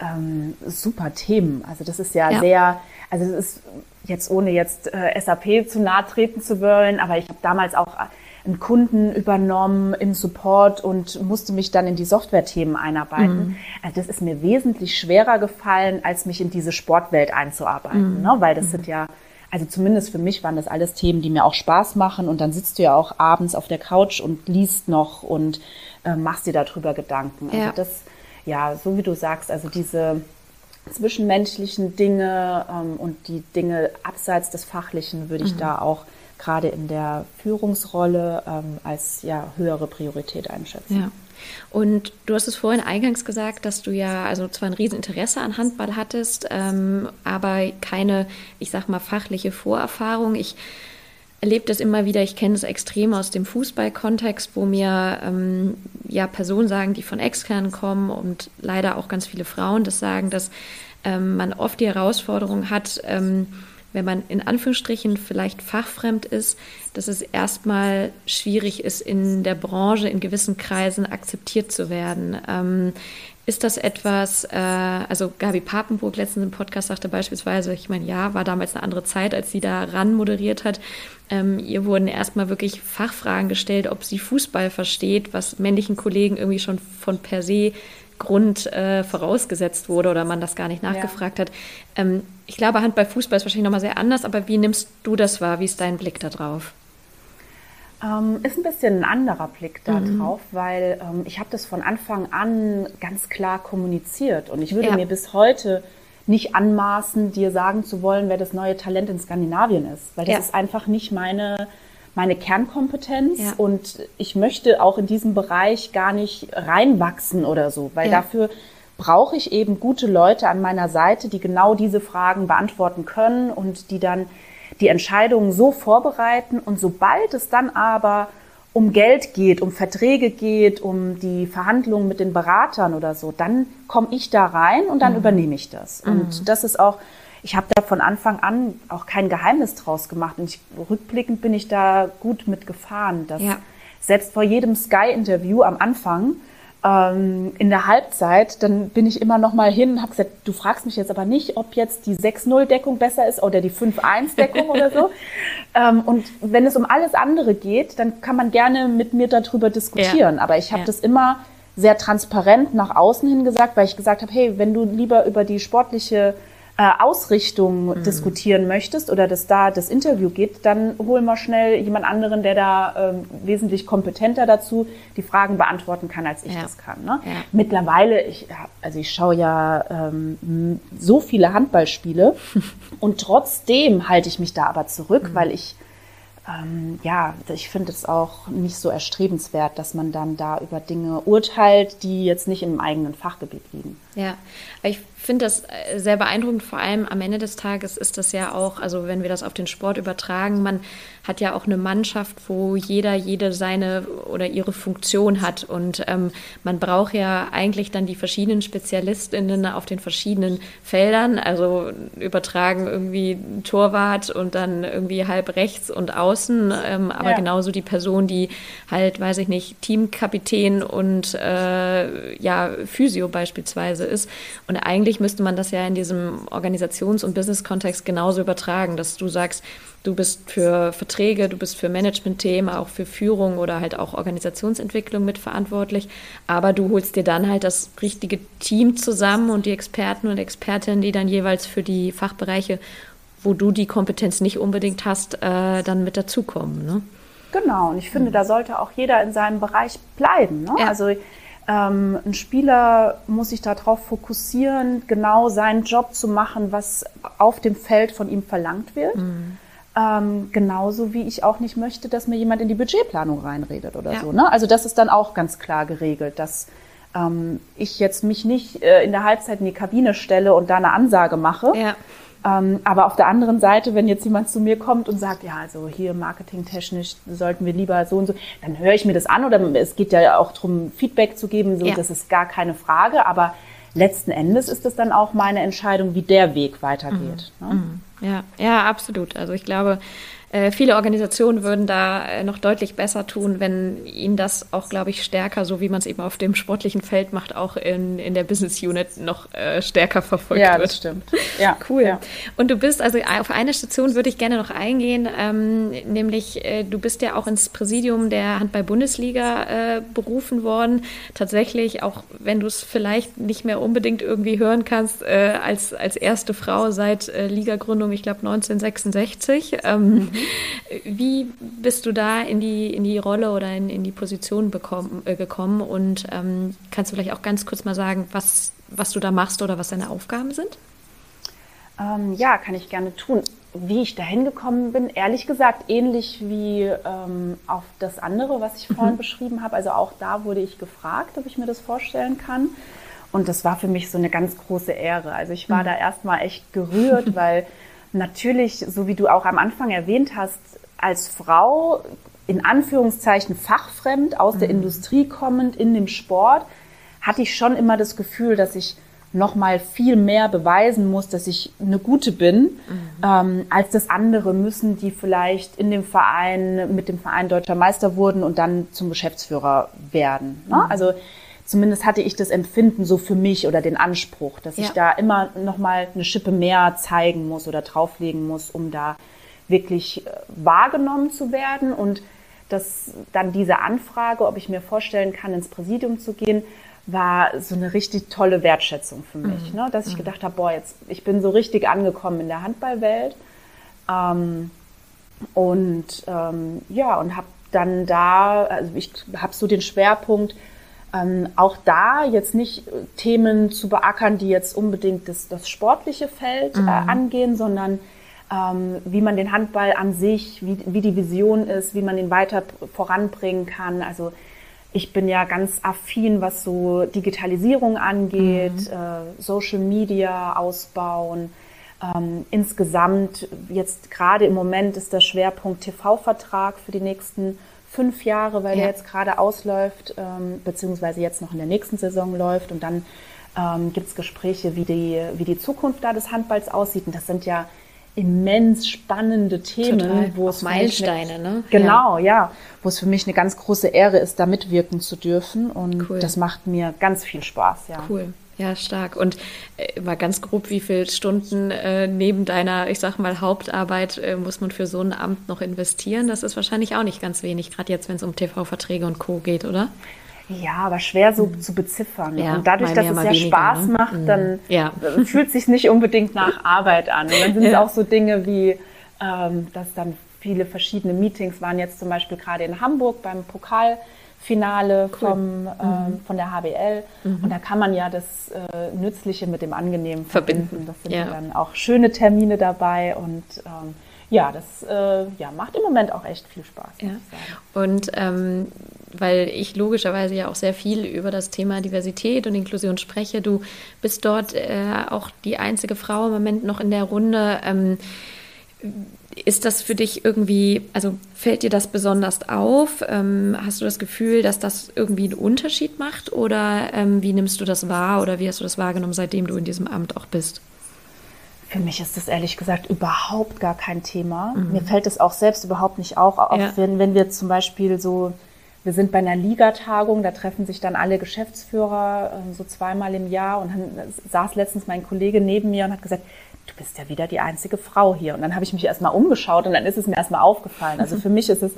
Speaker 1: ähm, super Themen. Also das ist ja, ja, sehr, also das ist jetzt ohne jetzt äh, SAP zu nahe treten zu wollen, aber ich habe damals auch einen Kunden übernommen im Support und musste mich dann in die Software-Themen einarbeiten. Mhm. Also das ist mir wesentlich schwerer gefallen, als mich in diese Sportwelt einzuarbeiten, mhm. ne? weil das mhm. sind ja also zumindest für mich waren das alles Themen, die mir auch Spaß machen. Und dann sitzt du ja auch abends auf der Couch und liest noch und äh, machst dir darüber Gedanken. Also ja. das, ja, so wie du sagst, also diese zwischenmenschlichen Dinge ähm, und die Dinge abseits des Fachlichen würde ich mhm. da auch gerade in der Führungsrolle ähm, als ja, höhere Priorität einschätzen.
Speaker 2: Ja. Und du hast es vorhin eingangs gesagt, dass du ja also zwar ein Rieseninteresse an Handball hattest, ähm, aber keine, ich sag mal, fachliche Vorerfahrung. Ich erlebe das immer wieder, ich kenne es extrem aus dem Fußballkontext, wo mir ähm, ja Personen sagen, die von extern kommen und leider auch ganz viele Frauen das sagen, dass ähm, man oft die Herausforderung hat, ähm, wenn man in Anführungsstrichen vielleicht fachfremd ist, dass es erstmal schwierig ist, in der Branche in gewissen Kreisen akzeptiert zu werden. Ähm, ist das etwas, äh, also Gabi Papenburg letztens im Podcast sagte beispielsweise, ich meine, ja, war damals eine andere Zeit, als sie da ran moderiert hat. Ähm, ihr wurden erstmal wirklich Fachfragen gestellt, ob sie Fußball versteht, was männlichen Kollegen irgendwie schon von per se Grund äh, vorausgesetzt wurde oder man das gar nicht nachgefragt ja. hat. Ähm, ich glaube, Handball, Fußball ist wahrscheinlich nochmal sehr anders, aber wie nimmst du das wahr? Wie ist dein Blick da drauf?
Speaker 1: Ähm, ist ein bisschen ein anderer Blick da mhm. drauf, weil ähm, ich habe das von Anfang an ganz klar kommuniziert und ich würde ja. mir bis heute nicht anmaßen, dir sagen zu wollen, wer das neue Talent in Skandinavien ist, weil das ja. ist einfach nicht meine meine Kernkompetenz ja. und ich möchte auch in diesem Bereich gar nicht reinwachsen oder so, weil ja. dafür brauche ich eben gute Leute an meiner Seite, die genau diese Fragen beantworten können und die dann die Entscheidungen so vorbereiten und sobald es dann aber um Geld geht, um Verträge geht, um die Verhandlungen mit den Beratern oder so, dann komme ich da rein und dann mhm. übernehme ich das. Mhm. Und das ist auch ich habe da von Anfang an auch kein Geheimnis draus gemacht. Und ich, rückblickend bin ich da gut mitgefahren. Dass ja. Selbst vor jedem Sky-Interview am Anfang, ähm, in der Halbzeit, dann bin ich immer noch mal hin und habe gesagt, du fragst mich jetzt aber nicht, ob jetzt die 6-0-Deckung besser ist oder die 5-1-Deckung oder so. Ähm, und wenn es um alles andere geht, dann kann man gerne mit mir darüber diskutieren. Ja. Aber ich habe ja. das immer sehr transparent nach außen hin gesagt, weil ich gesagt habe, hey, wenn du lieber über die sportliche äh, Ausrichtung mhm. diskutieren möchtest oder dass da das Interview geht, dann hol mal schnell jemand anderen, der da ähm, wesentlich kompetenter dazu die Fragen beantworten kann, als ich ja. das kann. Ne? Ja. Mittlerweile, ich, also ich schaue ja ähm, so viele Handballspiele und trotzdem halte ich mich da aber zurück, mhm. weil ich ähm, ja, ich finde es auch nicht so erstrebenswert, dass man dann da über Dinge urteilt, die jetzt nicht im eigenen Fachgebiet liegen.
Speaker 2: Ja, ich finde das äh, sehr beeindruckend. Vor allem am Ende des Tages ist das ja auch, also wenn wir das auf den Sport übertragen, man hat ja auch eine Mannschaft, wo jeder, jede seine oder ihre Funktion hat. Und ähm, man braucht ja eigentlich dann die verschiedenen SpezialistInnen auf den verschiedenen Feldern. Also übertragen irgendwie Torwart und dann irgendwie halb rechts und außen. Ähm, aber ja. genauso die Person, die halt, weiß ich nicht, Teamkapitän und äh, ja, Physio beispielsweise ist. Und eigentlich müsste man das ja in diesem Organisations- und Business-Kontext genauso übertragen, dass du sagst, Du bist für Verträge, du bist für Management-Themen, auch für Führung oder halt auch Organisationsentwicklung mitverantwortlich. Aber du holst dir dann halt das richtige Team zusammen und die Experten und Expertinnen, die dann jeweils für die Fachbereiche, wo du die Kompetenz nicht unbedingt hast, äh, dann mit dazukommen. Ne?
Speaker 1: Genau, und ich finde, da sollte auch jeder in seinem Bereich bleiben. Ne? Ja. Also ähm, ein Spieler muss sich darauf fokussieren, genau seinen Job zu machen, was auf dem Feld von ihm verlangt wird. Mhm. Ähm, genauso wie ich auch nicht möchte, dass mir jemand in die Budgetplanung reinredet oder ja. so. Ne? Also das ist dann auch ganz klar geregelt, dass ähm, ich jetzt mich nicht äh, in der Halbzeit in die Kabine stelle und da eine Ansage mache. Ja. Ähm, aber auf der anderen Seite, wenn jetzt jemand zu mir kommt und sagt, ja, also hier marketingtechnisch sollten wir lieber so und so, dann höre ich mir das an oder es geht ja auch darum, Feedback zu geben, so, ja. das ist gar keine Frage. Aber letzten Endes ist es dann auch meine Entscheidung, wie der Weg weitergeht.
Speaker 2: Mhm. Ne? Mhm. Ja, ja, absolut. Also ich glaube, viele Organisationen würden da äh, noch deutlich besser tun, wenn ihnen das auch, glaube ich, stärker, so wie man es eben auf dem sportlichen Feld macht, auch in, in der Business Unit noch äh, stärker verfolgt
Speaker 1: ja,
Speaker 2: wird.
Speaker 1: Ja, das stimmt. Ja,
Speaker 2: cool.
Speaker 1: Ja.
Speaker 2: Und du bist, also auf eine Station würde ich gerne noch eingehen, ähm, nämlich äh, du bist ja auch ins Präsidium der Handball-Bundesliga äh, berufen worden. Tatsächlich, auch wenn du es vielleicht nicht mehr unbedingt irgendwie hören kannst, äh, als, als erste Frau seit Ligagründung, ich glaube 1966. Ähm. Wie bist du da in die, in die Rolle oder in, in die Position bekommen, äh, gekommen? Und ähm, kannst du vielleicht auch ganz kurz mal sagen, was, was du da machst oder was deine Aufgaben sind?
Speaker 1: Ähm, ja, kann ich gerne tun. Wie ich da hingekommen bin, ehrlich gesagt, ähnlich wie ähm, auf das andere, was ich vorhin mhm. beschrieben habe. Also auch da wurde ich gefragt, ob ich mir das vorstellen kann. Und das war für mich so eine ganz große Ehre. Also ich war mhm. da erstmal echt gerührt, weil natürlich, so wie du auch am Anfang erwähnt hast, als Frau in Anführungszeichen fachfremd aus mhm. der Industrie kommend in dem Sport, hatte ich schon immer das Gefühl, dass ich noch mal viel mehr beweisen muss, dass ich eine gute bin, mhm. ähm, als das andere müssen, die vielleicht in dem Verein mit dem Verein deutscher Meister wurden und dann zum Geschäftsführer werden. Ne? Mhm. Also zumindest hatte ich das Empfinden so für mich oder den Anspruch, dass ja. ich da immer noch mal eine Schippe mehr zeigen muss oder drauflegen muss, um da wirklich äh, wahrgenommen zu werden und dass dann diese Anfrage, ob ich mir vorstellen kann, ins Präsidium zu gehen, war so eine richtig tolle Wertschätzung für mich, mhm. ne? dass ich mhm. gedacht habe, boah, jetzt ich bin so richtig angekommen in der Handballwelt ähm, und ähm, ja und habe dann da, also ich habe so den Schwerpunkt ähm, auch da jetzt nicht äh, Themen zu beackern, die jetzt unbedingt das, das sportliche Feld äh, mhm. äh, angehen, sondern ähm, wie man den Handball an sich, wie, wie die Vision ist, wie man ihn weiter voranbringen kann. Also ich bin ja ganz affin, was so Digitalisierung angeht, mhm. äh, Social Media ausbauen. Ähm, insgesamt jetzt gerade im Moment ist der Schwerpunkt TV-Vertrag für die nächsten fünf Jahre, weil ja. der jetzt gerade ausläuft, ähm, beziehungsweise jetzt noch in der nächsten Saison läuft. Und dann ähm, gibt es Gespräche, wie die, wie die Zukunft da des Handballs aussieht. Und das sind ja immens spannende Themen,
Speaker 2: Total. wo es Meilensteine,
Speaker 1: eine,
Speaker 2: ne?
Speaker 1: Genau, ja. ja. wo es für mich eine ganz große Ehre ist, da mitwirken zu dürfen und cool. das macht mir ganz viel Spaß, ja.
Speaker 2: Cool. Ja, stark. Und äh, mal ganz grob, wie viele Stunden äh, neben deiner, ich sag mal, Hauptarbeit äh, muss man für so ein Amt noch investieren? Das ist wahrscheinlich auch nicht ganz wenig, gerade jetzt, wenn es um TV-Verträge und Co. geht, oder?
Speaker 1: Ja, aber schwer so mhm. zu beziffern. Ja, und dadurch, dass es ja weniger, Spaß ne? macht, dann mhm. ja. fühlt es sich nicht unbedingt nach Arbeit an. Und dann sind es auch so Dinge wie, ähm, dass dann viele verschiedene Meetings waren jetzt zum Beispiel gerade in Hamburg beim Pokal. Finale cool. vom, ähm, mhm. von der HBL. Mhm. Und da kann man ja das äh, Nützliche mit dem Angenehmen verbinden. verbinden. Das sind ja. dann auch schöne Termine dabei und ähm, ja, das äh, ja, macht im Moment auch echt viel Spaß.
Speaker 2: Ja. Und ähm, weil ich logischerweise ja auch sehr viel über das Thema Diversität und Inklusion spreche, du bist dort äh, auch die einzige Frau im Moment noch in der Runde. Ähm, ist das für dich irgendwie, also fällt dir das besonders auf? Ähm, hast du das Gefühl, dass das irgendwie einen Unterschied macht? Oder ähm, wie nimmst du das wahr oder wie hast du das wahrgenommen, seitdem du in diesem Amt auch bist?
Speaker 1: Für mich ist das ehrlich gesagt überhaupt gar kein Thema. Mhm. Mir fällt es auch selbst überhaupt nicht auf, auch ja. wenn, wenn wir zum Beispiel so, wir sind bei einer Ligatagung, da treffen sich dann alle Geschäftsführer äh, so zweimal im Jahr und dann saß letztens mein Kollege neben mir und hat gesagt, du bist ja wieder die einzige Frau hier. Und dann habe ich mich erstmal umgeschaut und dann ist es mir erstmal aufgefallen. Also für mich ist es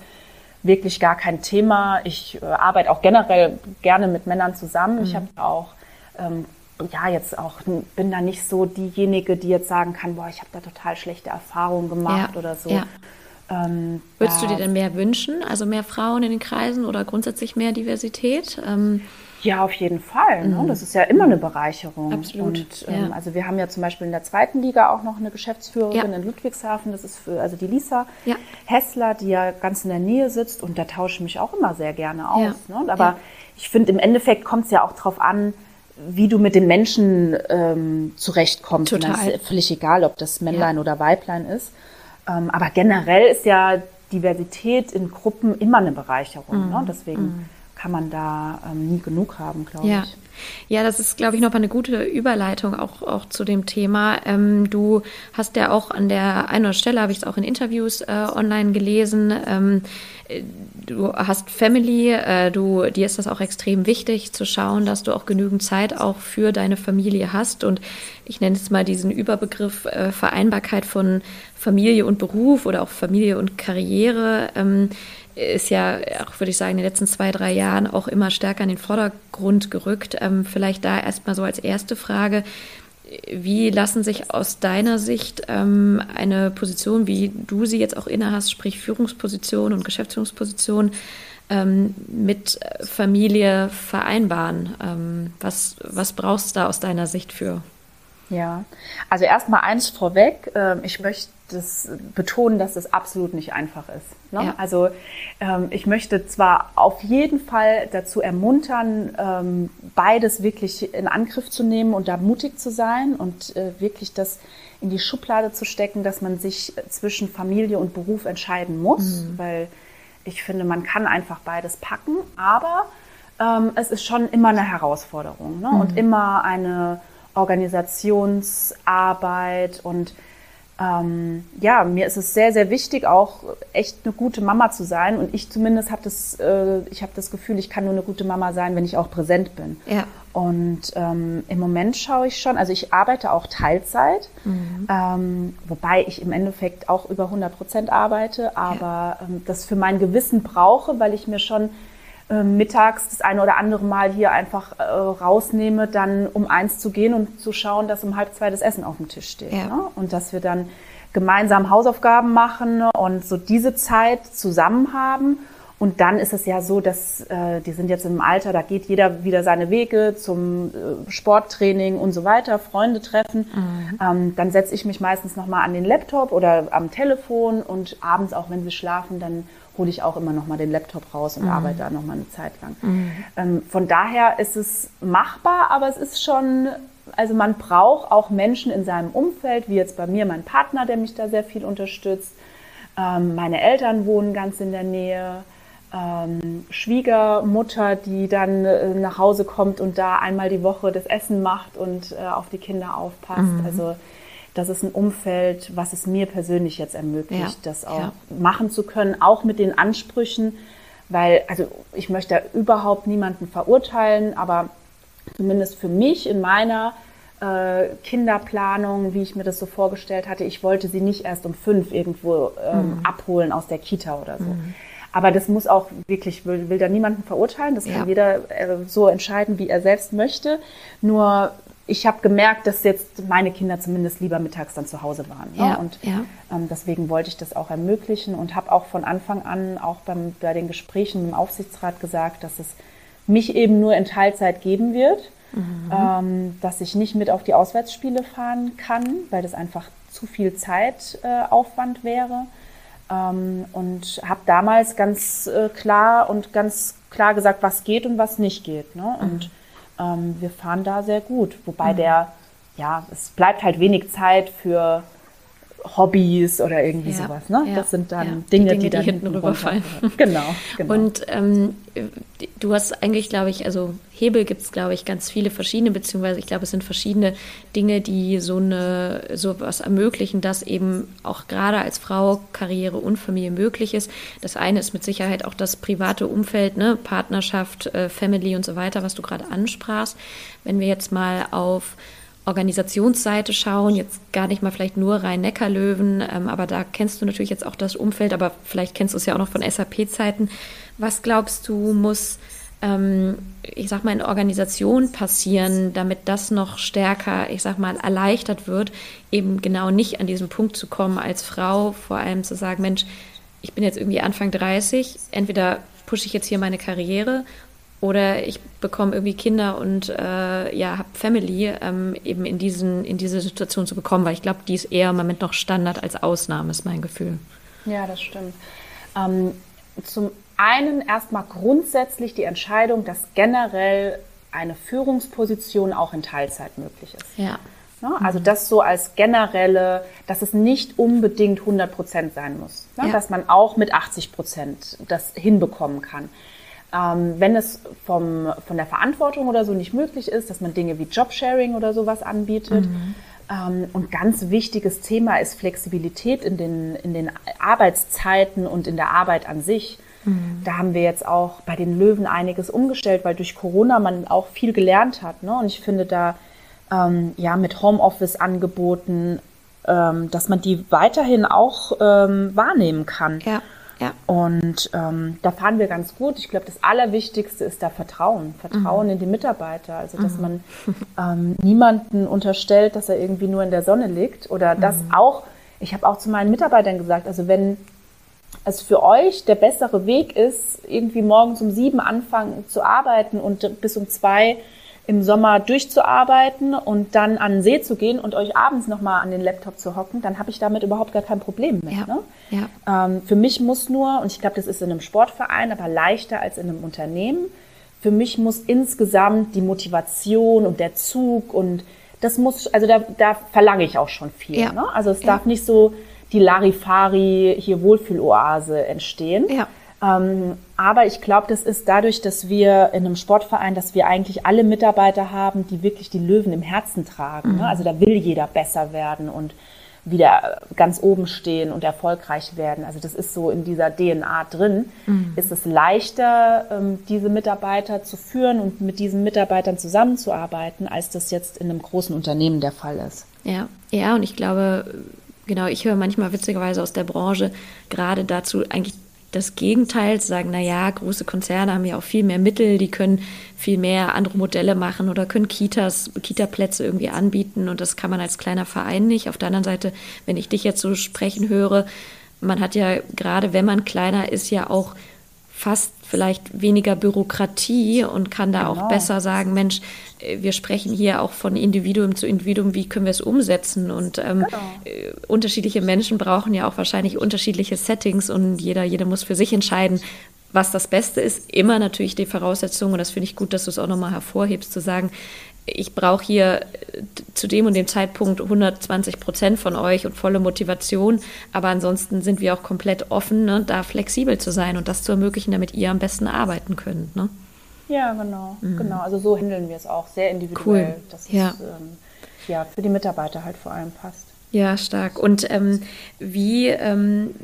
Speaker 1: wirklich gar kein Thema. Ich äh, arbeite auch generell gerne mit Männern zusammen. Mhm. Ich habe auch, ähm, ja, jetzt auch, bin da nicht so diejenige, die jetzt sagen kann, boah, ich habe da total schlechte Erfahrungen gemacht ja. oder so. Ja.
Speaker 2: Ähm, Würdest du dir denn mehr wünschen? Also mehr Frauen in den Kreisen oder grundsätzlich mehr Diversität? Ähm,
Speaker 1: ja, auf jeden Fall. Ne? Mhm. Das ist ja immer eine Bereicherung.
Speaker 2: Absolut.
Speaker 1: Und, ähm, ja. Also wir haben ja zum Beispiel in der zweiten Liga auch noch eine Geschäftsführerin ja. in Ludwigshafen. Das ist für, also die Lisa ja. Hessler, die ja ganz in der Nähe sitzt und da tausche ich mich auch immer sehr gerne aus. Ne? Aber ich finde, im Endeffekt kommt es ja auch darauf an, wie du mit den Menschen ähm, zurechtkommst.
Speaker 2: Total.
Speaker 1: Und dann ist völlig egal, ob das Männlein oder Weiblein ist. Ähm, aber generell ist ja Diversität in Gruppen immer eine Bereicherung. Mhm. Ne? Deswegen mhm kann man da ähm, nie genug haben, glaube
Speaker 2: ja.
Speaker 1: ich.
Speaker 2: Ja, das ist, glaube ich, noch mal eine gute Überleitung auch, auch zu dem Thema. Ähm, du hast ja auch an der einen oder Stelle, habe ich es auch in Interviews äh, online gelesen, ähm, du hast Family, äh, du, dir ist das auch extrem wichtig zu schauen, dass du auch genügend Zeit auch für deine Familie hast. Und ich nenne es mal diesen Überbegriff äh, Vereinbarkeit von Familie und Beruf oder auch Familie und Karriere. Ähm, ist ja auch, würde ich sagen, in den letzten zwei, drei Jahren auch immer stärker in den Vordergrund gerückt. Ähm, vielleicht da erstmal so als erste Frage. Wie lassen sich aus deiner Sicht ähm, eine Position, wie du sie jetzt auch innehast, sprich Führungsposition und Geschäftsführungsposition, ähm, mit Familie vereinbaren? Ähm, was, was brauchst du da aus deiner Sicht für?
Speaker 1: Ja, also erstmal eins vorweg. Ähm, ich möchte das betonen, dass es absolut nicht einfach ist. Ne? Ja. Also ähm, ich möchte zwar auf jeden Fall dazu ermuntern, ähm, beides wirklich in Angriff zu nehmen und da mutig zu sein und äh, wirklich das in die Schublade zu stecken, dass man sich zwischen Familie und Beruf entscheiden muss, mhm. weil ich finde, man kann einfach beides packen, aber ähm, es ist schon immer eine Herausforderung ne? mhm. und immer eine Organisationsarbeit und ähm, ja, mir ist es sehr, sehr wichtig, auch echt eine gute Mama zu sein. Und ich zumindest habe das, äh, ich habe das Gefühl, ich kann nur eine gute Mama sein, wenn ich auch präsent bin. Ja. Und ähm, im Moment schaue ich schon, also ich arbeite auch Teilzeit, mhm. ähm, wobei ich im Endeffekt auch über 100 Prozent arbeite, aber ja. ähm, das für mein Gewissen brauche, weil ich mir schon mittags das eine oder andere Mal hier einfach äh, rausnehme, dann um eins zu gehen und zu schauen, dass um halb zwei das Essen auf dem Tisch steht. Ja. Ne? Und dass wir dann gemeinsam Hausaufgaben machen und so diese Zeit zusammen haben. Und dann ist es ja so, dass äh, die sind jetzt im Alter, da geht jeder wieder seine Wege zum äh, Sporttraining und so weiter, Freunde treffen. Mhm. Ähm, dann setze ich mich meistens nochmal an den Laptop oder am Telefon und abends auch, wenn sie schlafen, dann hole ich auch immer noch mal den Laptop raus und mhm. arbeite da noch mal eine Zeit lang. Mhm. Ähm, von daher ist es machbar, aber es ist schon, also man braucht auch Menschen in seinem Umfeld, wie jetzt bei mir mein Partner, der mich da sehr viel unterstützt. Ähm, meine Eltern wohnen ganz in der Nähe. Ähm, Schwiegermutter, die dann äh, nach Hause kommt und da einmal die Woche das Essen macht und äh, auf die Kinder aufpasst. Mhm. Also das ist ein Umfeld, was es mir persönlich jetzt ermöglicht, ja. das auch ja. machen zu können, auch mit den Ansprüchen, weil, also ich möchte überhaupt niemanden verurteilen, aber zumindest für mich in meiner äh, Kinderplanung, wie ich mir das so vorgestellt hatte, ich wollte sie nicht erst um fünf irgendwo ähm, mhm. abholen aus der Kita oder so. Mhm. Aber das muss auch wirklich, will, will da niemanden verurteilen. Das kann ja. jeder äh, so entscheiden, wie er selbst möchte. Nur ich habe gemerkt, dass jetzt meine Kinder zumindest lieber mittags dann zu Hause waren. Ne? Ja, und ja. Ähm, deswegen wollte ich das auch ermöglichen und habe auch von Anfang an auch beim, bei den Gesprächen im Aufsichtsrat gesagt, dass es mich eben nur in Teilzeit geben wird, mhm. ähm, dass ich nicht mit auf die Auswärtsspiele fahren kann, weil das einfach zu viel Zeitaufwand äh, wäre. Ähm, und habe damals ganz äh, klar und ganz klar gesagt, was geht und was nicht geht. Ne? Und mhm ähm, wir fahren da sehr gut. Wobei mhm. der, ja, es bleibt halt wenig Zeit für Hobbys oder irgendwie ja, sowas. Ne? Ja, das sind dann ja, Dinge, die, Dinge, die, dann hinten rüberfallen.
Speaker 2: Genau, genau. Und ähm, du hast eigentlich, glaube ich, also Hebel gibt es, glaube ich, ganz viele verschiedene, beziehungsweise ich glaube, es sind verschiedene Dinge, die so eine sowas ermöglichen, dass eben auch gerade als Frau Karriere und Familie möglich ist. Das eine ist mit Sicherheit auch das private Umfeld, ne? Partnerschaft, äh, Family und so weiter, was du gerade ansprachst. Wenn wir jetzt mal auf Organisationsseite schauen, jetzt gar nicht mal vielleicht nur rein Neckarlöwen, ähm, aber da kennst du natürlich jetzt auch das Umfeld, aber vielleicht kennst du es ja auch noch von SAP-Zeiten. Was glaubst du, muss, ähm, ich sag mal, in Organisation passieren, damit das noch stärker, ich sag mal, erleichtert wird, eben genau nicht an diesen Punkt zu kommen, als Frau vor allem zu sagen, Mensch, ich bin jetzt irgendwie Anfang 30, entweder pushe ich jetzt hier meine Karriere oder ich bekomme irgendwie Kinder und äh, ja, habe Family, ähm, eben in, diesen, in diese Situation zu bekommen, weil ich glaube, die ist eher im Moment noch Standard als Ausnahme, ist mein Gefühl.
Speaker 1: Ja, das stimmt. Ähm, zum einen erstmal grundsätzlich die Entscheidung, dass generell eine Führungsposition auch in Teilzeit möglich ist. Ja. Ne? Also das so als generelle, dass es nicht unbedingt 100 Prozent sein muss. Ne? Ja. Dass man auch mit 80 Prozent das hinbekommen kann. Ähm, wenn es vom, von der Verantwortung oder so nicht möglich ist, dass man Dinge wie Jobsharing oder sowas anbietet. Mhm. Ähm, und ganz wichtiges Thema ist Flexibilität in den, in den Arbeitszeiten und in der Arbeit an sich. Mhm. Da haben wir jetzt auch bei den Löwen einiges umgestellt, weil durch Corona man auch viel gelernt hat. Ne? Und ich finde da ähm, ja mit Homeoffice-Angeboten, ähm, dass man die weiterhin auch ähm, wahrnehmen kann.
Speaker 2: Ja. Ja.
Speaker 1: Und ähm, da fahren wir ganz gut. Ich glaube, das Allerwichtigste ist da Vertrauen. Vertrauen mhm. in die Mitarbeiter. Also, dass mhm. man ähm, niemanden unterstellt, dass er irgendwie nur in der Sonne liegt. Oder dass mhm. auch, ich habe auch zu meinen Mitarbeitern gesagt, also wenn es für euch der bessere Weg ist, irgendwie morgens um sieben anfangen zu arbeiten und bis um zwei im Sommer durchzuarbeiten und dann an den See zu gehen und euch abends nochmal an den Laptop zu hocken, dann habe ich damit überhaupt gar kein Problem mehr. Ja, ne? ja. Ähm, für mich muss nur, und ich glaube, das ist in einem Sportverein, aber leichter als in einem Unternehmen, für mich muss insgesamt die Motivation und der Zug und das muss, also da, da verlange ich auch schon viel. Ja. Ne? Also es darf nicht so die Larifari hier Wohlfühloase entstehen. Ja. Ähm, aber ich glaube, das ist dadurch, dass wir in einem Sportverein, dass wir eigentlich alle Mitarbeiter haben, die wirklich die Löwen im Herzen tragen. Ne? Mhm. Also da will jeder besser werden und wieder ganz oben stehen und erfolgreich werden. Also das ist so in dieser DNA drin. Mhm. Ist es leichter, ähm, diese Mitarbeiter zu führen und mit diesen Mitarbeitern zusammenzuarbeiten, als das jetzt in einem großen Unternehmen der Fall ist.
Speaker 2: Ja, ja, und ich glaube, genau, ich höre manchmal witzigerweise aus der Branche gerade dazu eigentlich das Gegenteil, sagen, na ja, große Konzerne haben ja auch viel mehr Mittel, die können viel mehr andere Modelle machen oder können Kitas, Kita-Plätze irgendwie anbieten und das kann man als kleiner Verein nicht. Auf der anderen Seite, wenn ich dich jetzt so sprechen höre, man hat ja gerade, wenn man kleiner ist, ja auch fast vielleicht weniger Bürokratie und kann da genau. auch besser sagen, Mensch, äh, wir sprechen hier auch von Individuum zu Individuum, wie können wir es umsetzen? Und ähm, genau. äh, unterschiedliche Menschen brauchen ja auch wahrscheinlich unterschiedliche Settings und jeder, jeder muss für sich entscheiden, was das Beste ist. Immer natürlich die Voraussetzung, und das finde ich gut, dass du es auch nochmal hervorhebst, zu sagen, ich brauche hier äh, zu dem und dem Zeitpunkt 120 Prozent von euch und volle Motivation, aber ansonsten sind wir auch komplett offen, ne, da flexibel zu sein und das zu ermöglichen, damit ihr am besten arbeiten könnt. Ne?
Speaker 1: Ja, genau, mhm. genau. Also so handeln wir es auch sehr individuell, cool. dass ja. es ähm, ja, für die Mitarbeiter halt vor allem passt.
Speaker 2: Ja, stark. Und ähm, wie ähm,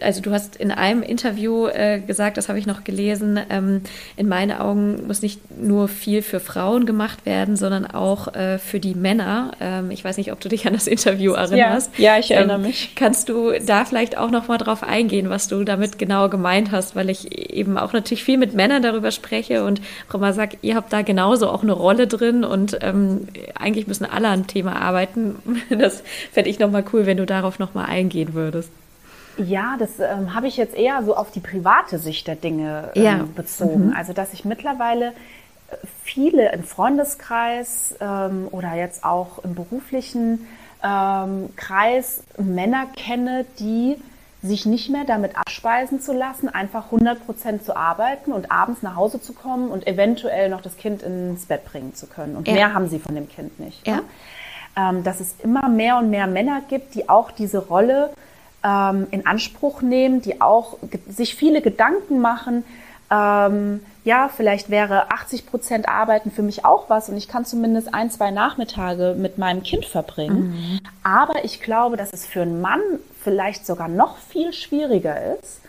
Speaker 2: also du hast in einem Interview äh, gesagt, das habe ich noch gelesen, ähm, in meinen Augen muss nicht nur viel für Frauen gemacht werden, sondern auch äh, für die Männer. Ähm, ich weiß nicht, ob du dich an das Interview erinnerst.
Speaker 1: Ja, ja ich erinnere ähm, mich.
Speaker 2: Kannst du da vielleicht auch noch mal drauf eingehen, was du damit genau gemeint hast, weil ich eben auch natürlich viel mit Männern darüber spreche und auch immer sage, ihr habt da genauso auch eine Rolle drin und ähm, eigentlich müssen alle an Thema arbeiten. Das fände ich noch mal cool, wenn du darauf noch mal eingehen würdest.
Speaker 1: Ja, das ähm, habe ich jetzt eher so auf die private Sicht der Dinge ähm, ja. bezogen. Mhm. Also, dass ich mittlerweile äh, viele im Freundeskreis ähm, oder jetzt auch im beruflichen ähm, Kreis Männer kenne, die sich nicht mehr damit abspeisen zu lassen, einfach 100 Prozent zu arbeiten und abends nach Hause zu kommen und eventuell noch das Kind ins Bett bringen zu können. Und ja. mehr haben sie von dem Kind nicht. Ja. Ne? Dass es immer mehr und mehr Männer gibt, die auch diese Rolle ähm, in Anspruch nehmen, die auch sich viele Gedanken machen. Ähm, ja, vielleicht wäre 80 Prozent Arbeiten für mich auch was und ich kann zumindest ein, zwei Nachmittage mit meinem Kind verbringen. Mhm. Aber ich glaube, dass es für einen Mann vielleicht sogar noch viel schwieriger ist,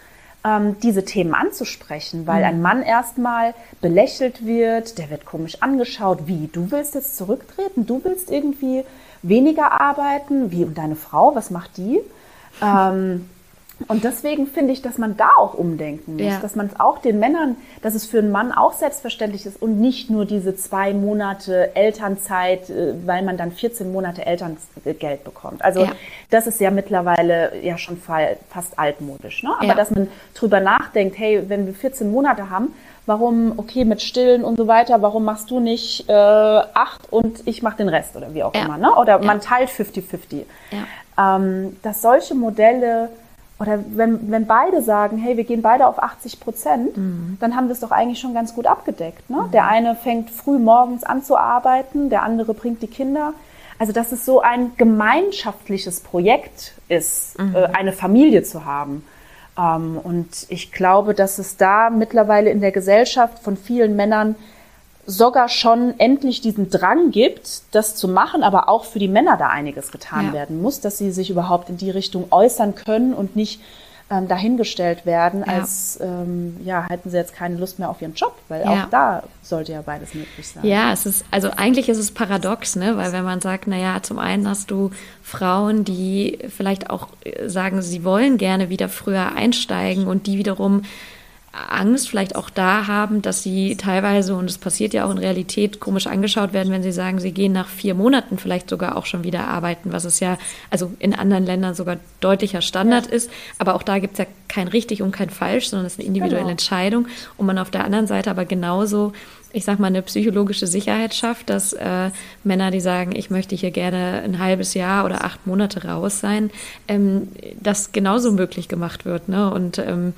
Speaker 1: ähm, diese Themen anzusprechen, weil mhm. ein Mann erstmal belächelt wird, der wird komisch angeschaut, wie, du willst jetzt zurücktreten, du willst irgendwie weniger arbeiten, wie, und deine Frau, was macht die? Ähm, und deswegen finde ich, dass man da auch umdenken muss, ja. dass man es auch den Männern, dass es für einen Mann auch selbstverständlich ist und nicht nur diese zwei Monate Elternzeit, äh, weil man dann 14 Monate Elterngeld bekommt. Also ja. das ist ja mittlerweile ja schon fast altmodisch. Ne? Aber ja. dass man drüber nachdenkt, hey, wenn wir 14 Monate haben, warum, okay, mit Stillen und so weiter, warum machst du nicht äh, acht und ich mache den Rest oder wie auch immer. Ne? Oder man teilt 50-50. Ja ähm, dass solche Modelle oder wenn, wenn beide sagen, hey, wir gehen beide auf 80 Prozent, mhm. dann haben wir es doch eigentlich schon ganz gut abgedeckt. Ne? Mhm. Der eine fängt früh morgens an zu arbeiten, der andere bringt die Kinder. Also dass es so ein gemeinschaftliches Projekt ist, mhm. äh, eine Familie zu haben. Ähm, und ich glaube, dass es da mittlerweile in der Gesellschaft von vielen Männern sogar schon endlich diesen Drang gibt, das zu machen, aber auch für die Männer da einiges getan ja. werden muss, dass sie sich überhaupt in die Richtung äußern können und nicht ähm, dahingestellt werden, ja. als ähm, ja, hätten sie jetzt keine Lust mehr auf ihren Job, weil ja. auch da sollte ja beides möglich sein.
Speaker 2: Ja, es ist, also eigentlich ist es paradox, ne? Weil wenn man sagt, naja, zum einen hast du Frauen, die vielleicht auch äh, sagen, sie wollen gerne wieder früher einsteigen und die wiederum Angst vielleicht auch da haben, dass sie teilweise, und es passiert ja auch in Realität, komisch angeschaut werden, wenn sie sagen, sie gehen nach vier Monaten vielleicht sogar auch schon wieder arbeiten, was es ja also in anderen Ländern sogar deutlicher Standard ja. ist. Aber auch da gibt es ja kein richtig und kein falsch, sondern es ist eine individuelle genau. Entscheidung. Und man auf der anderen Seite aber genauso ich sag mal, eine psychologische Sicherheit schafft, dass äh, Männer, die sagen, ich möchte hier gerne ein halbes Jahr oder acht Monate raus sein, ähm, das genauso möglich gemacht wird. Ne? Und ähm,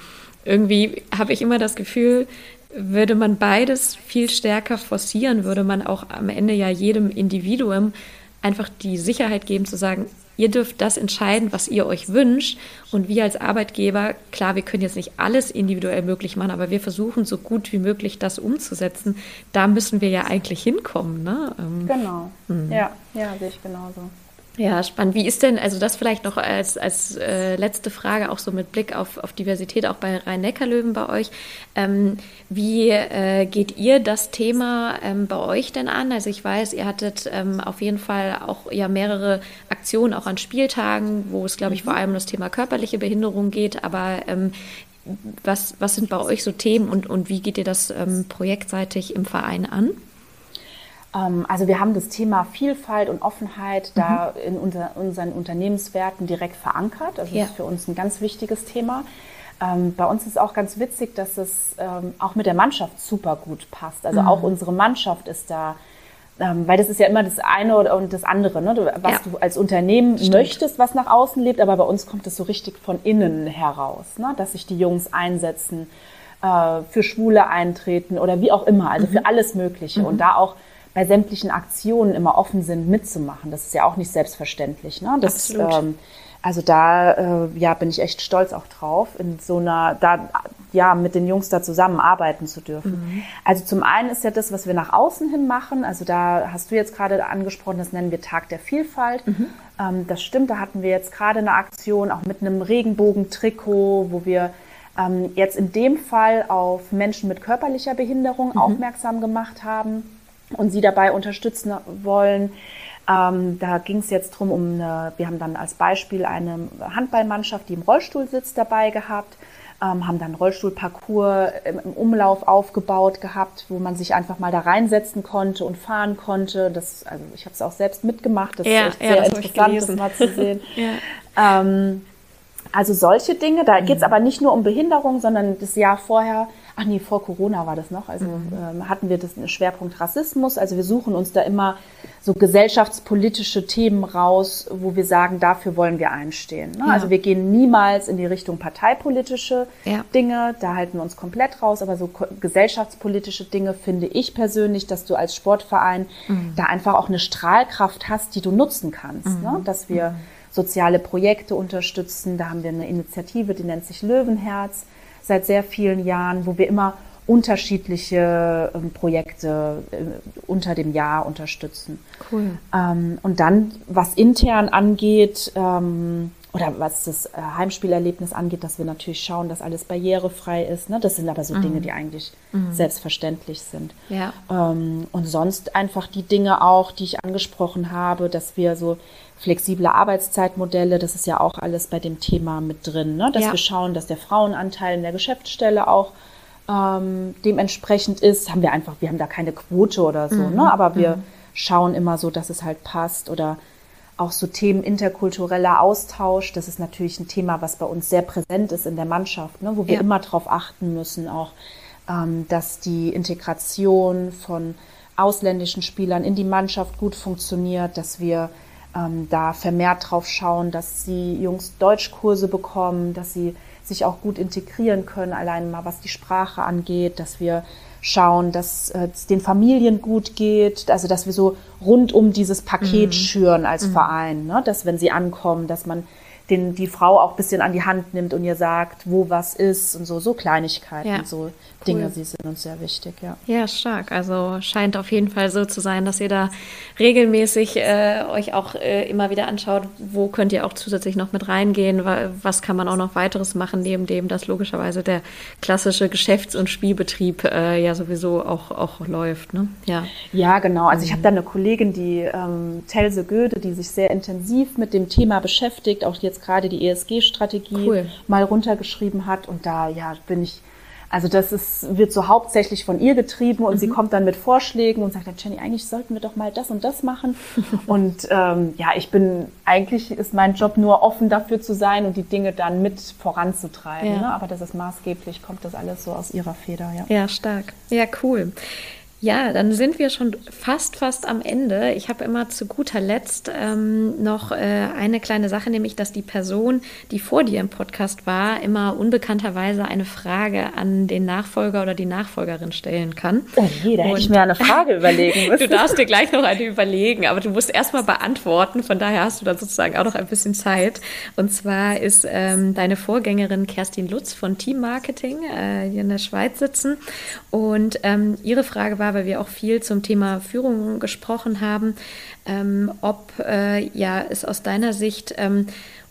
Speaker 2: irgendwie habe ich immer das Gefühl, würde man beides viel stärker forcieren, würde man auch am Ende ja jedem Individuum einfach die Sicherheit geben zu sagen, ihr dürft das entscheiden, was ihr euch wünscht. Und wir als Arbeitgeber, klar, wir können jetzt nicht alles individuell möglich machen, aber wir versuchen so gut wie möglich das umzusetzen. Da müssen wir ja eigentlich hinkommen. Ne?
Speaker 1: Ähm, genau. Hm. Ja, ja, sehe ich genauso.
Speaker 2: Ja, spannend. Wie ist denn, also das vielleicht noch als, als äh, letzte Frage, auch so mit Blick auf, auf Diversität, auch bei Rhein-Neckar-Löwen bei euch. Ähm, wie äh, geht ihr das Thema ähm, bei euch denn an? Also ich weiß, ihr hattet ähm, auf jeden Fall auch ja mehrere Aktionen, auch an Spieltagen, wo es, glaube ich, mhm. vor allem um das Thema körperliche Behinderung geht. Aber ähm, was, was sind bei euch so Themen und, und wie geht ihr das ähm, projektseitig im Verein an?
Speaker 1: Ähm, also wir haben das Thema Vielfalt und Offenheit mhm. da in unser, unseren Unternehmenswerten direkt verankert. Also ja. das ist für uns ein ganz wichtiges Thema. Ähm, bei uns ist auch ganz witzig, dass es ähm, auch mit der Mannschaft super gut passt. Also mhm. auch unsere Mannschaft ist da, ähm, weil das ist ja immer das eine und das andere, ne? was ja. du als Unternehmen Stimmt. möchtest, was nach außen lebt, aber bei uns kommt es so richtig von innen heraus, ne? dass sich die Jungs einsetzen, äh, für Schwule eintreten oder wie auch immer, also mhm. für alles Mögliche und mhm. da auch bei sämtlichen Aktionen immer offen sind, mitzumachen. Das ist ja auch nicht selbstverständlich. Ne? Das, Absolut. Ähm, also da äh, ja, bin ich echt stolz auch drauf, in so einer, da ja, mit den Jungs da zusammenarbeiten zu dürfen. Mhm. Also zum einen ist ja das, was wir nach außen hin machen. Also da hast du jetzt gerade angesprochen, das nennen wir Tag der Vielfalt. Mhm. Ähm, das stimmt, da hatten wir jetzt gerade eine Aktion, auch mit einem Regenbogentrikot, wo wir ähm, jetzt in dem Fall auf Menschen mit körperlicher Behinderung mhm. aufmerksam gemacht haben und sie dabei unterstützen wollen. Ähm, da ging es jetzt drum um eine, wir haben dann als Beispiel eine Handballmannschaft, die im Rollstuhl sitzt, dabei gehabt, ähm, haben dann Rollstuhlparcours im, im, Umlauf aufgebaut gehabt, wo man sich einfach mal da reinsetzen konnte und fahren konnte. Das, also ich habe es auch selbst mitgemacht, das ja, ist ja, sehr interessant, das mal zu sehen. ja. ähm, also solche Dinge, da geht es mhm. aber nicht nur um Behinderung, sondern das Jahr vorher ach nee, vor Corona war das noch, also mhm. ähm, hatten wir das einen Schwerpunkt Rassismus. Also wir suchen uns da immer so gesellschaftspolitische Themen raus, wo wir sagen, dafür wollen wir einstehen. Ne? Ja. Also wir gehen niemals in die Richtung parteipolitische ja. Dinge, da halten wir uns komplett raus, aber so gesellschaftspolitische Dinge finde ich persönlich, dass du als Sportverein mhm. da einfach auch eine Strahlkraft hast, die du nutzen kannst. Mhm. Ne? Dass wir mhm. soziale Projekte unterstützen, da haben wir eine Initiative, die nennt sich Löwenherz seit sehr vielen Jahren, wo wir immer unterschiedliche ähm, Projekte äh, unter dem Jahr unterstützen. Cool. Ähm, und dann, was intern angeht, ähm, oder was das äh, Heimspielerlebnis angeht, dass wir natürlich schauen, dass alles barrierefrei ist. Ne? Das sind aber so mhm. Dinge, die eigentlich mhm. selbstverständlich sind. Ja. Ähm, und sonst einfach die Dinge auch, die ich angesprochen habe, dass wir so flexible Arbeitszeitmodelle, das ist ja auch alles bei dem Thema mit drin, ne? dass ja. wir schauen, dass der Frauenanteil in der Geschäftsstelle auch ähm, dementsprechend ist. Haben wir einfach, wir haben da keine Quote oder so, mhm. ne? aber wir mhm. schauen immer so, dass es halt passt oder auch so Themen interkultureller Austausch, das ist natürlich ein Thema, was bei uns sehr präsent ist in der Mannschaft, ne? wo wir ja. immer darauf achten müssen, auch ähm, dass die Integration von ausländischen Spielern in die Mannschaft gut funktioniert, dass wir ähm, da vermehrt drauf schauen, dass die Jungs Deutschkurse bekommen, dass sie sich auch gut integrieren können, allein mal was die Sprache angeht, dass wir schauen, dass äh, es den Familien gut geht, also dass wir so rund um dieses Paket mhm. schüren als mhm. Verein, ne? dass wenn sie ankommen, dass man den, die Frau auch ein bisschen an die Hand nimmt und ihr sagt, wo was ist und so, so Kleinigkeiten,
Speaker 2: Ja.
Speaker 1: so
Speaker 2: Cool.
Speaker 1: Dinge, die sind uns sehr wichtig, ja.
Speaker 2: Ja, stark. Also scheint auf jeden Fall so zu sein, dass ihr da regelmäßig äh, euch auch äh, immer wieder anschaut, wo könnt ihr auch zusätzlich noch mit reingehen, wa- was kann man auch noch weiteres machen, neben dem, dass logischerweise der klassische Geschäfts- und Spielbetrieb äh, ja sowieso auch, auch läuft. Ne? Ja.
Speaker 1: Ja, genau. Also ich habe da eine Kollegin, die ähm, Telse Göde, die sich sehr intensiv mit dem Thema beschäftigt, auch jetzt gerade die ESG-Strategie
Speaker 2: Cool.
Speaker 1: mal runtergeschrieben hat. Und da ja bin ich, also das ist, wird so hauptsächlich von ihr getrieben und sie kommt dann mit Vorschlägen und sagt dann, Jenny, eigentlich sollten wir doch mal das und das machen. und ähm, ja, ich bin, eigentlich ist mein Job nur offen dafür zu sein und die Dinge dann mit voranzutreiben.
Speaker 2: Ja.
Speaker 1: Ne? Aber das ist maßgeblich, kommt das alles so aus ihrer Feder, ja.
Speaker 2: Ja, stark. Ja, cool. Ja, dann sind wir schon fast, fast am Ende. Ich habe immer zu guter Letzt ähm, noch äh, eine kleine Sache, nämlich, dass die Person, die vor dir im Podcast war, immer unbekannterweise eine Frage an den Nachfolger oder die Nachfolgerin stellen kann.
Speaker 1: Oh je, da hätte ich mir eine Frage überlegen müssen.
Speaker 2: Du darfst dir gleich noch eine überlegen, aber du musst erstmal beantworten. Von daher hast du dann sozusagen auch noch ein bisschen Zeit. Und zwar ist ähm, deine Vorgängerin Kerstin Lutz von Team Marketing, äh, die in der Schweiz sitzen. Und ähm, ihre Frage war, weil wir auch viel zum Thema Führung gesprochen haben, ähm, ob äh, ja es aus deiner Sicht ähm,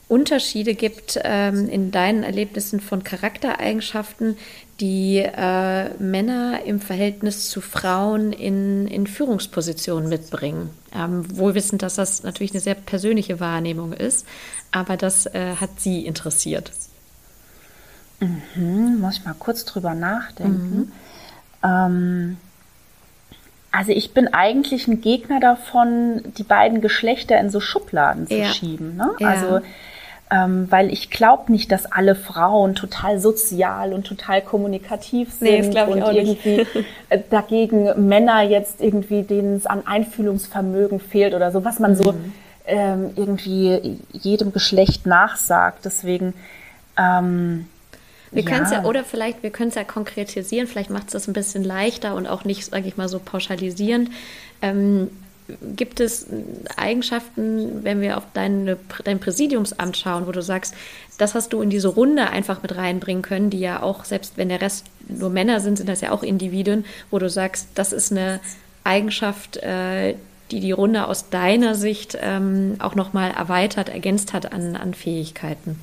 Speaker 2: Unterschiede gibt ähm, in deinen Erlebnissen von Charaktereigenschaften, die äh, Männer im Verhältnis zu Frauen in, in Führungspositionen mitbringen. Ähm, wohl wissend, dass das natürlich eine sehr persönliche Wahrnehmung ist, aber das äh, hat sie interessiert.
Speaker 1: Hm, muss ich mal kurz drüber nachdenken. Ähm, also ich bin eigentlich ein Gegner davon, die beiden Geschlechter in so Schubladen zu
Speaker 2: Ja.
Speaker 1: schieben. Ne?
Speaker 2: Ja.
Speaker 1: Also ähm, weil ich glaube nicht, dass alle Frauen total sozial und total kommunikativ sind
Speaker 2: Nee,
Speaker 1: und irgendwie äh, dagegen Männer jetzt irgendwie, denen es an Einfühlungsvermögen fehlt oder so, was man so
Speaker 2: Mhm.
Speaker 1: ähm, irgendwie jedem Geschlecht nachsagt. Deswegen ähm,
Speaker 2: Wir können es ja, oder vielleicht, wir können es ja konkretisieren, vielleicht macht es das ein bisschen leichter und auch nicht, sage ich mal, so pauschalisierend. Ähm, gibt es Eigenschaften, wenn wir auf deine, dein Präsidiumsamt schauen, wo du sagst, das hast du in diese Runde einfach mit reinbringen können, die ja auch, selbst wenn der Rest nur Männer sind, sind das ja auch Individuen, wo du sagst, das ist eine Eigenschaft, äh, die die Runde aus deiner Sicht ähm, auch nochmal erweitert, ergänzt hat an, an Fähigkeiten.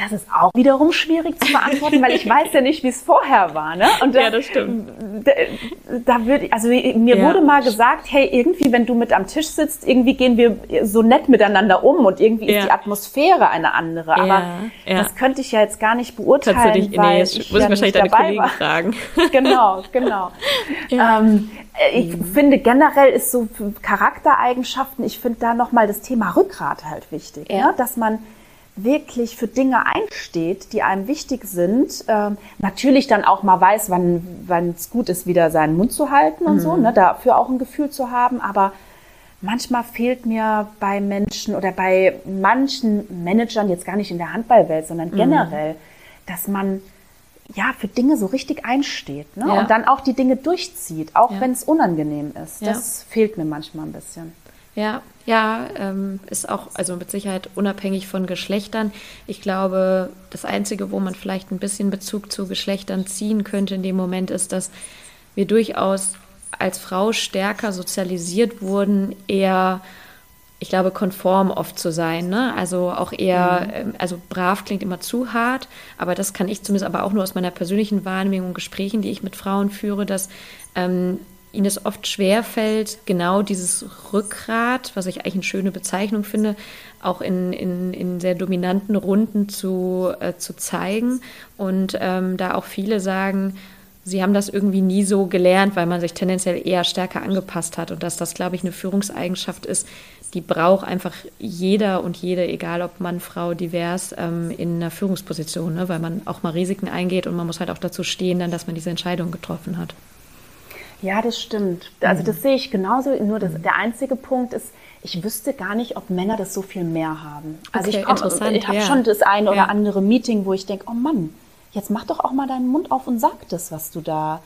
Speaker 1: Das ist auch wiederum schwierig zu beantworten, weil ich weiß ja nicht, wie es vorher war. Ne? Und da,
Speaker 2: Ja, das stimmt.
Speaker 1: Da, da würde, also mir
Speaker 2: Ja.
Speaker 1: wurde mal gesagt, hey, irgendwie, wenn du mit am Tisch sitzt, irgendwie gehen wir so nett miteinander um und irgendwie ist
Speaker 2: Ja.
Speaker 1: die Atmosphäre eine andere. Aber
Speaker 2: Ja,
Speaker 1: das könnte ich ja jetzt gar nicht beurteilen,
Speaker 2: Kannst du dich,
Speaker 1: weil
Speaker 2: nee,
Speaker 1: ich
Speaker 2: jetzt muss
Speaker 1: ja
Speaker 2: ich wahrscheinlich deine Kollegen
Speaker 1: war.
Speaker 2: fragen.
Speaker 1: genau, genau. Ähm, äh, ich finde generell ist so Charaktereigenschaften, ich finde da nochmal das Thema Rückgrat halt wichtig, ne? dass man wirklich für Dinge einsteht, die einem wichtig sind. Ähm, natürlich dann auch mal weiß, wann es gut ist, wieder seinen Mund zu halten und so, ne? dafür auch ein Gefühl zu haben. Aber manchmal fehlt mir bei Menschen oder bei manchen Managern, jetzt gar nicht in der Handballwelt, sondern generell, dass man ja für Dinge so richtig einsteht ne?
Speaker 2: Ja.
Speaker 1: und dann auch die Dinge durchzieht, auch
Speaker 2: Ja.
Speaker 1: wenn es unangenehm ist.
Speaker 2: Ja.
Speaker 1: Das fehlt mir manchmal ein bisschen.
Speaker 2: Ja, ja, ähm, ist auch, also mit Sicherheit unabhängig von Geschlechtern. Ich glaube, das Einzige, wo man vielleicht ein bisschen Bezug zu Geschlechtern ziehen könnte in dem Moment, ist, dass wir durchaus als Frau stärker sozialisiert wurden, eher, ich glaube, konform oft zu sein. Ne? Also auch eher, ähm, also brav klingt immer zu hart, aber das kann ich zumindest aber auch nur aus meiner persönlichen Wahrnehmung und Gesprächen, die ich mit Frauen führe, dass ähm, ihnen es oft schwer fällt, genau dieses Rückgrat, was ich eigentlich eine schöne Bezeichnung finde, auch in, in, in sehr dominanten Runden zu, äh, zu zeigen. Und ähm, da auch viele sagen, sie haben das irgendwie nie so gelernt, weil man sich tendenziell eher stärker angepasst hat. Und dass das, glaube ich, eine Führungseigenschaft ist, die braucht einfach jeder und jede, egal ob Mann, Frau, divers, ähm, in einer Führungsposition, ne? weil man auch mal Risiken eingeht und man muss halt auch dazu stehen, dann, dass man diese Entscheidung getroffen hat.
Speaker 1: Ja, das stimmt. Also
Speaker 2: Mhm.
Speaker 1: das sehe ich genauso. Nur das, der einzige Punkt ist, ich wüsste gar nicht, ob Männer das so viel mehr haben. Also
Speaker 2: Okay,
Speaker 1: ich, komm-
Speaker 2: interessant,
Speaker 1: ich habe
Speaker 2: ja.
Speaker 1: schon das eine oder
Speaker 2: Ja.
Speaker 1: andere Meeting, wo ich denke, oh Mann, jetzt mach doch auch mal deinen Mund auf und sag das, was du da.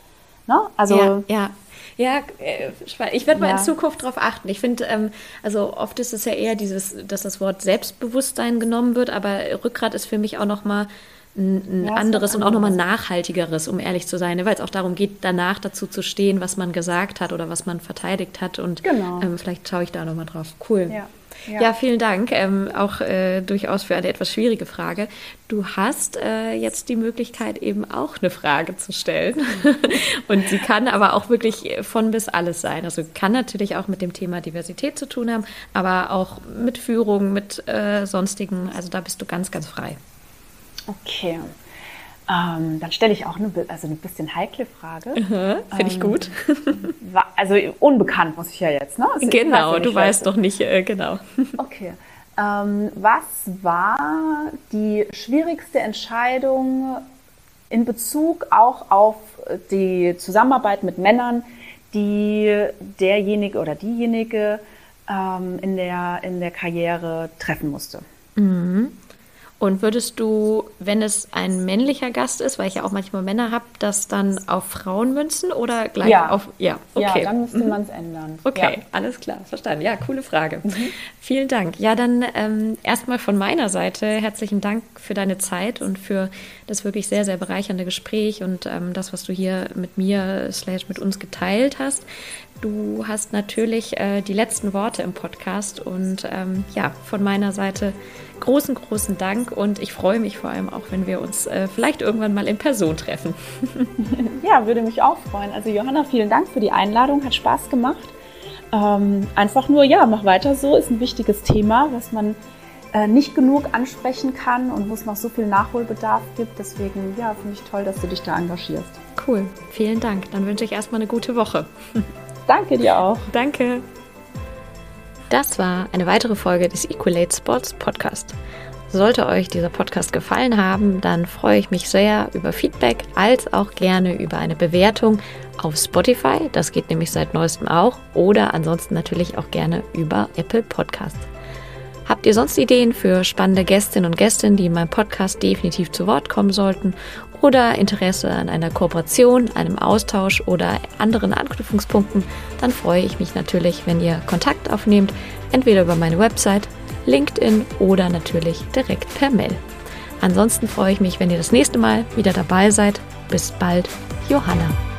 Speaker 1: Ne? Also
Speaker 2: ja, ja. Ja, äh, ich werde mal
Speaker 1: Ja.
Speaker 2: in Zukunft darauf achten. Ich finde, ähm, also oft ist es ja eher dieses, dass das Wort Selbstbewusstsein genommen wird, aber Rückgrat ist für mich auch noch mal ein,
Speaker 1: Ja,
Speaker 2: anderes und auch noch mal
Speaker 1: anderes.
Speaker 2: nachhaltigeres, um ehrlich zu sein, ne? weil es auch darum geht, danach dazu zu stehen, was man gesagt hat oder was man verteidigt hat. Und
Speaker 1: Genau.
Speaker 2: ähm, vielleicht schaue ich da noch mal drauf. Cool.
Speaker 1: Ja,
Speaker 2: Ja,
Speaker 1: ja.
Speaker 2: vielen Dank. Ähm, auch äh, durchaus für eine etwas schwierige Frage. Du hast äh, jetzt die Möglichkeit, eben auch eine Frage zu stellen. Und sie kann aber auch wirklich von bis alles sein. Also kann natürlich auch mit dem Thema Diversität zu tun haben, aber auch mit Führung, mit äh, sonstigen. Also da bist du ganz, ganz frei.
Speaker 1: Okay. Ähm, dann stelle ich auch eine, also eine bisschen heikle Frage.
Speaker 2: Finde ich
Speaker 1: Ähm,
Speaker 2: gut.
Speaker 1: Also unbekannt muss ich ja jetzt, ne? Also ich weiß
Speaker 2: genau,
Speaker 1: ja
Speaker 2: du weißt doch nicht, äh, genau.
Speaker 1: Okay. Ähm, was war die schwierigste Entscheidung in Bezug auch auf die Zusammenarbeit mit Männern, die derjenige oder diejenige ähm, in, der, in der Karriere treffen musste?
Speaker 2: Und würdest du, wenn es ein männlicher Gast ist, weil ich ja auch manchmal Männer habe, das dann auf Frauen münzen oder gleich
Speaker 1: Ja.
Speaker 2: auf. Ja, okay.
Speaker 1: Ja, dann müsste man es ändern.
Speaker 2: Okay,
Speaker 1: Ja.
Speaker 2: alles klar, verstanden. Ja, coole Frage. Vielen Dank. Ja, dann ähm, erstmal von meiner Seite herzlichen Dank für deine Zeit und für das wirklich sehr, sehr bereichernde Gespräch und ähm, das, was du hier mit mir slash mit uns geteilt hast. Du hast natürlich äh, die letzten Worte im Podcast und ähm, ja, von meiner Seite großen, großen Dank und ich freue mich vor allem auch, wenn wir uns äh, vielleicht irgendwann mal in Person treffen.
Speaker 1: Ja, würde mich auch freuen. Also Johanna, vielen Dank für die Einladung, hat Spaß gemacht. Ähm, einfach nur, ja, mach weiter so, ist ein wichtiges Thema, was man äh, nicht genug ansprechen kann und wo es noch so viel Nachholbedarf gibt. Deswegen, ja, finde ich toll, dass du dich da engagierst.
Speaker 2: Cool, vielen Dank. Dann wünsche ich erstmal eine gute Woche.
Speaker 1: Danke dir auch.
Speaker 2: Danke. Das war eine weitere Folge des Equalate Sports Podcast. Sollte euch dieser Podcast gefallen haben, dann freue ich mich sehr über Feedback als auch gerne über eine Bewertung auf Spotify. Das geht nämlich seit neuestem auch. Oder ansonsten natürlich auch gerne über Apple Podcasts. Habt ihr sonst Ideen für spannende Gästinnen und Gäste, die in meinem Podcast definitiv zu Wort kommen sollten? Oder Interesse an einer Kooperation, einem Austausch oder anderen Anknüpfungspunkten? Dann freue ich mich natürlich, wenn ihr Kontakt aufnehmt, entweder über meine Website, LinkedIn oder natürlich direkt per Mail. Ansonsten freue ich mich, wenn ihr das nächste Mal wieder dabei seid. Bis bald, Johanna.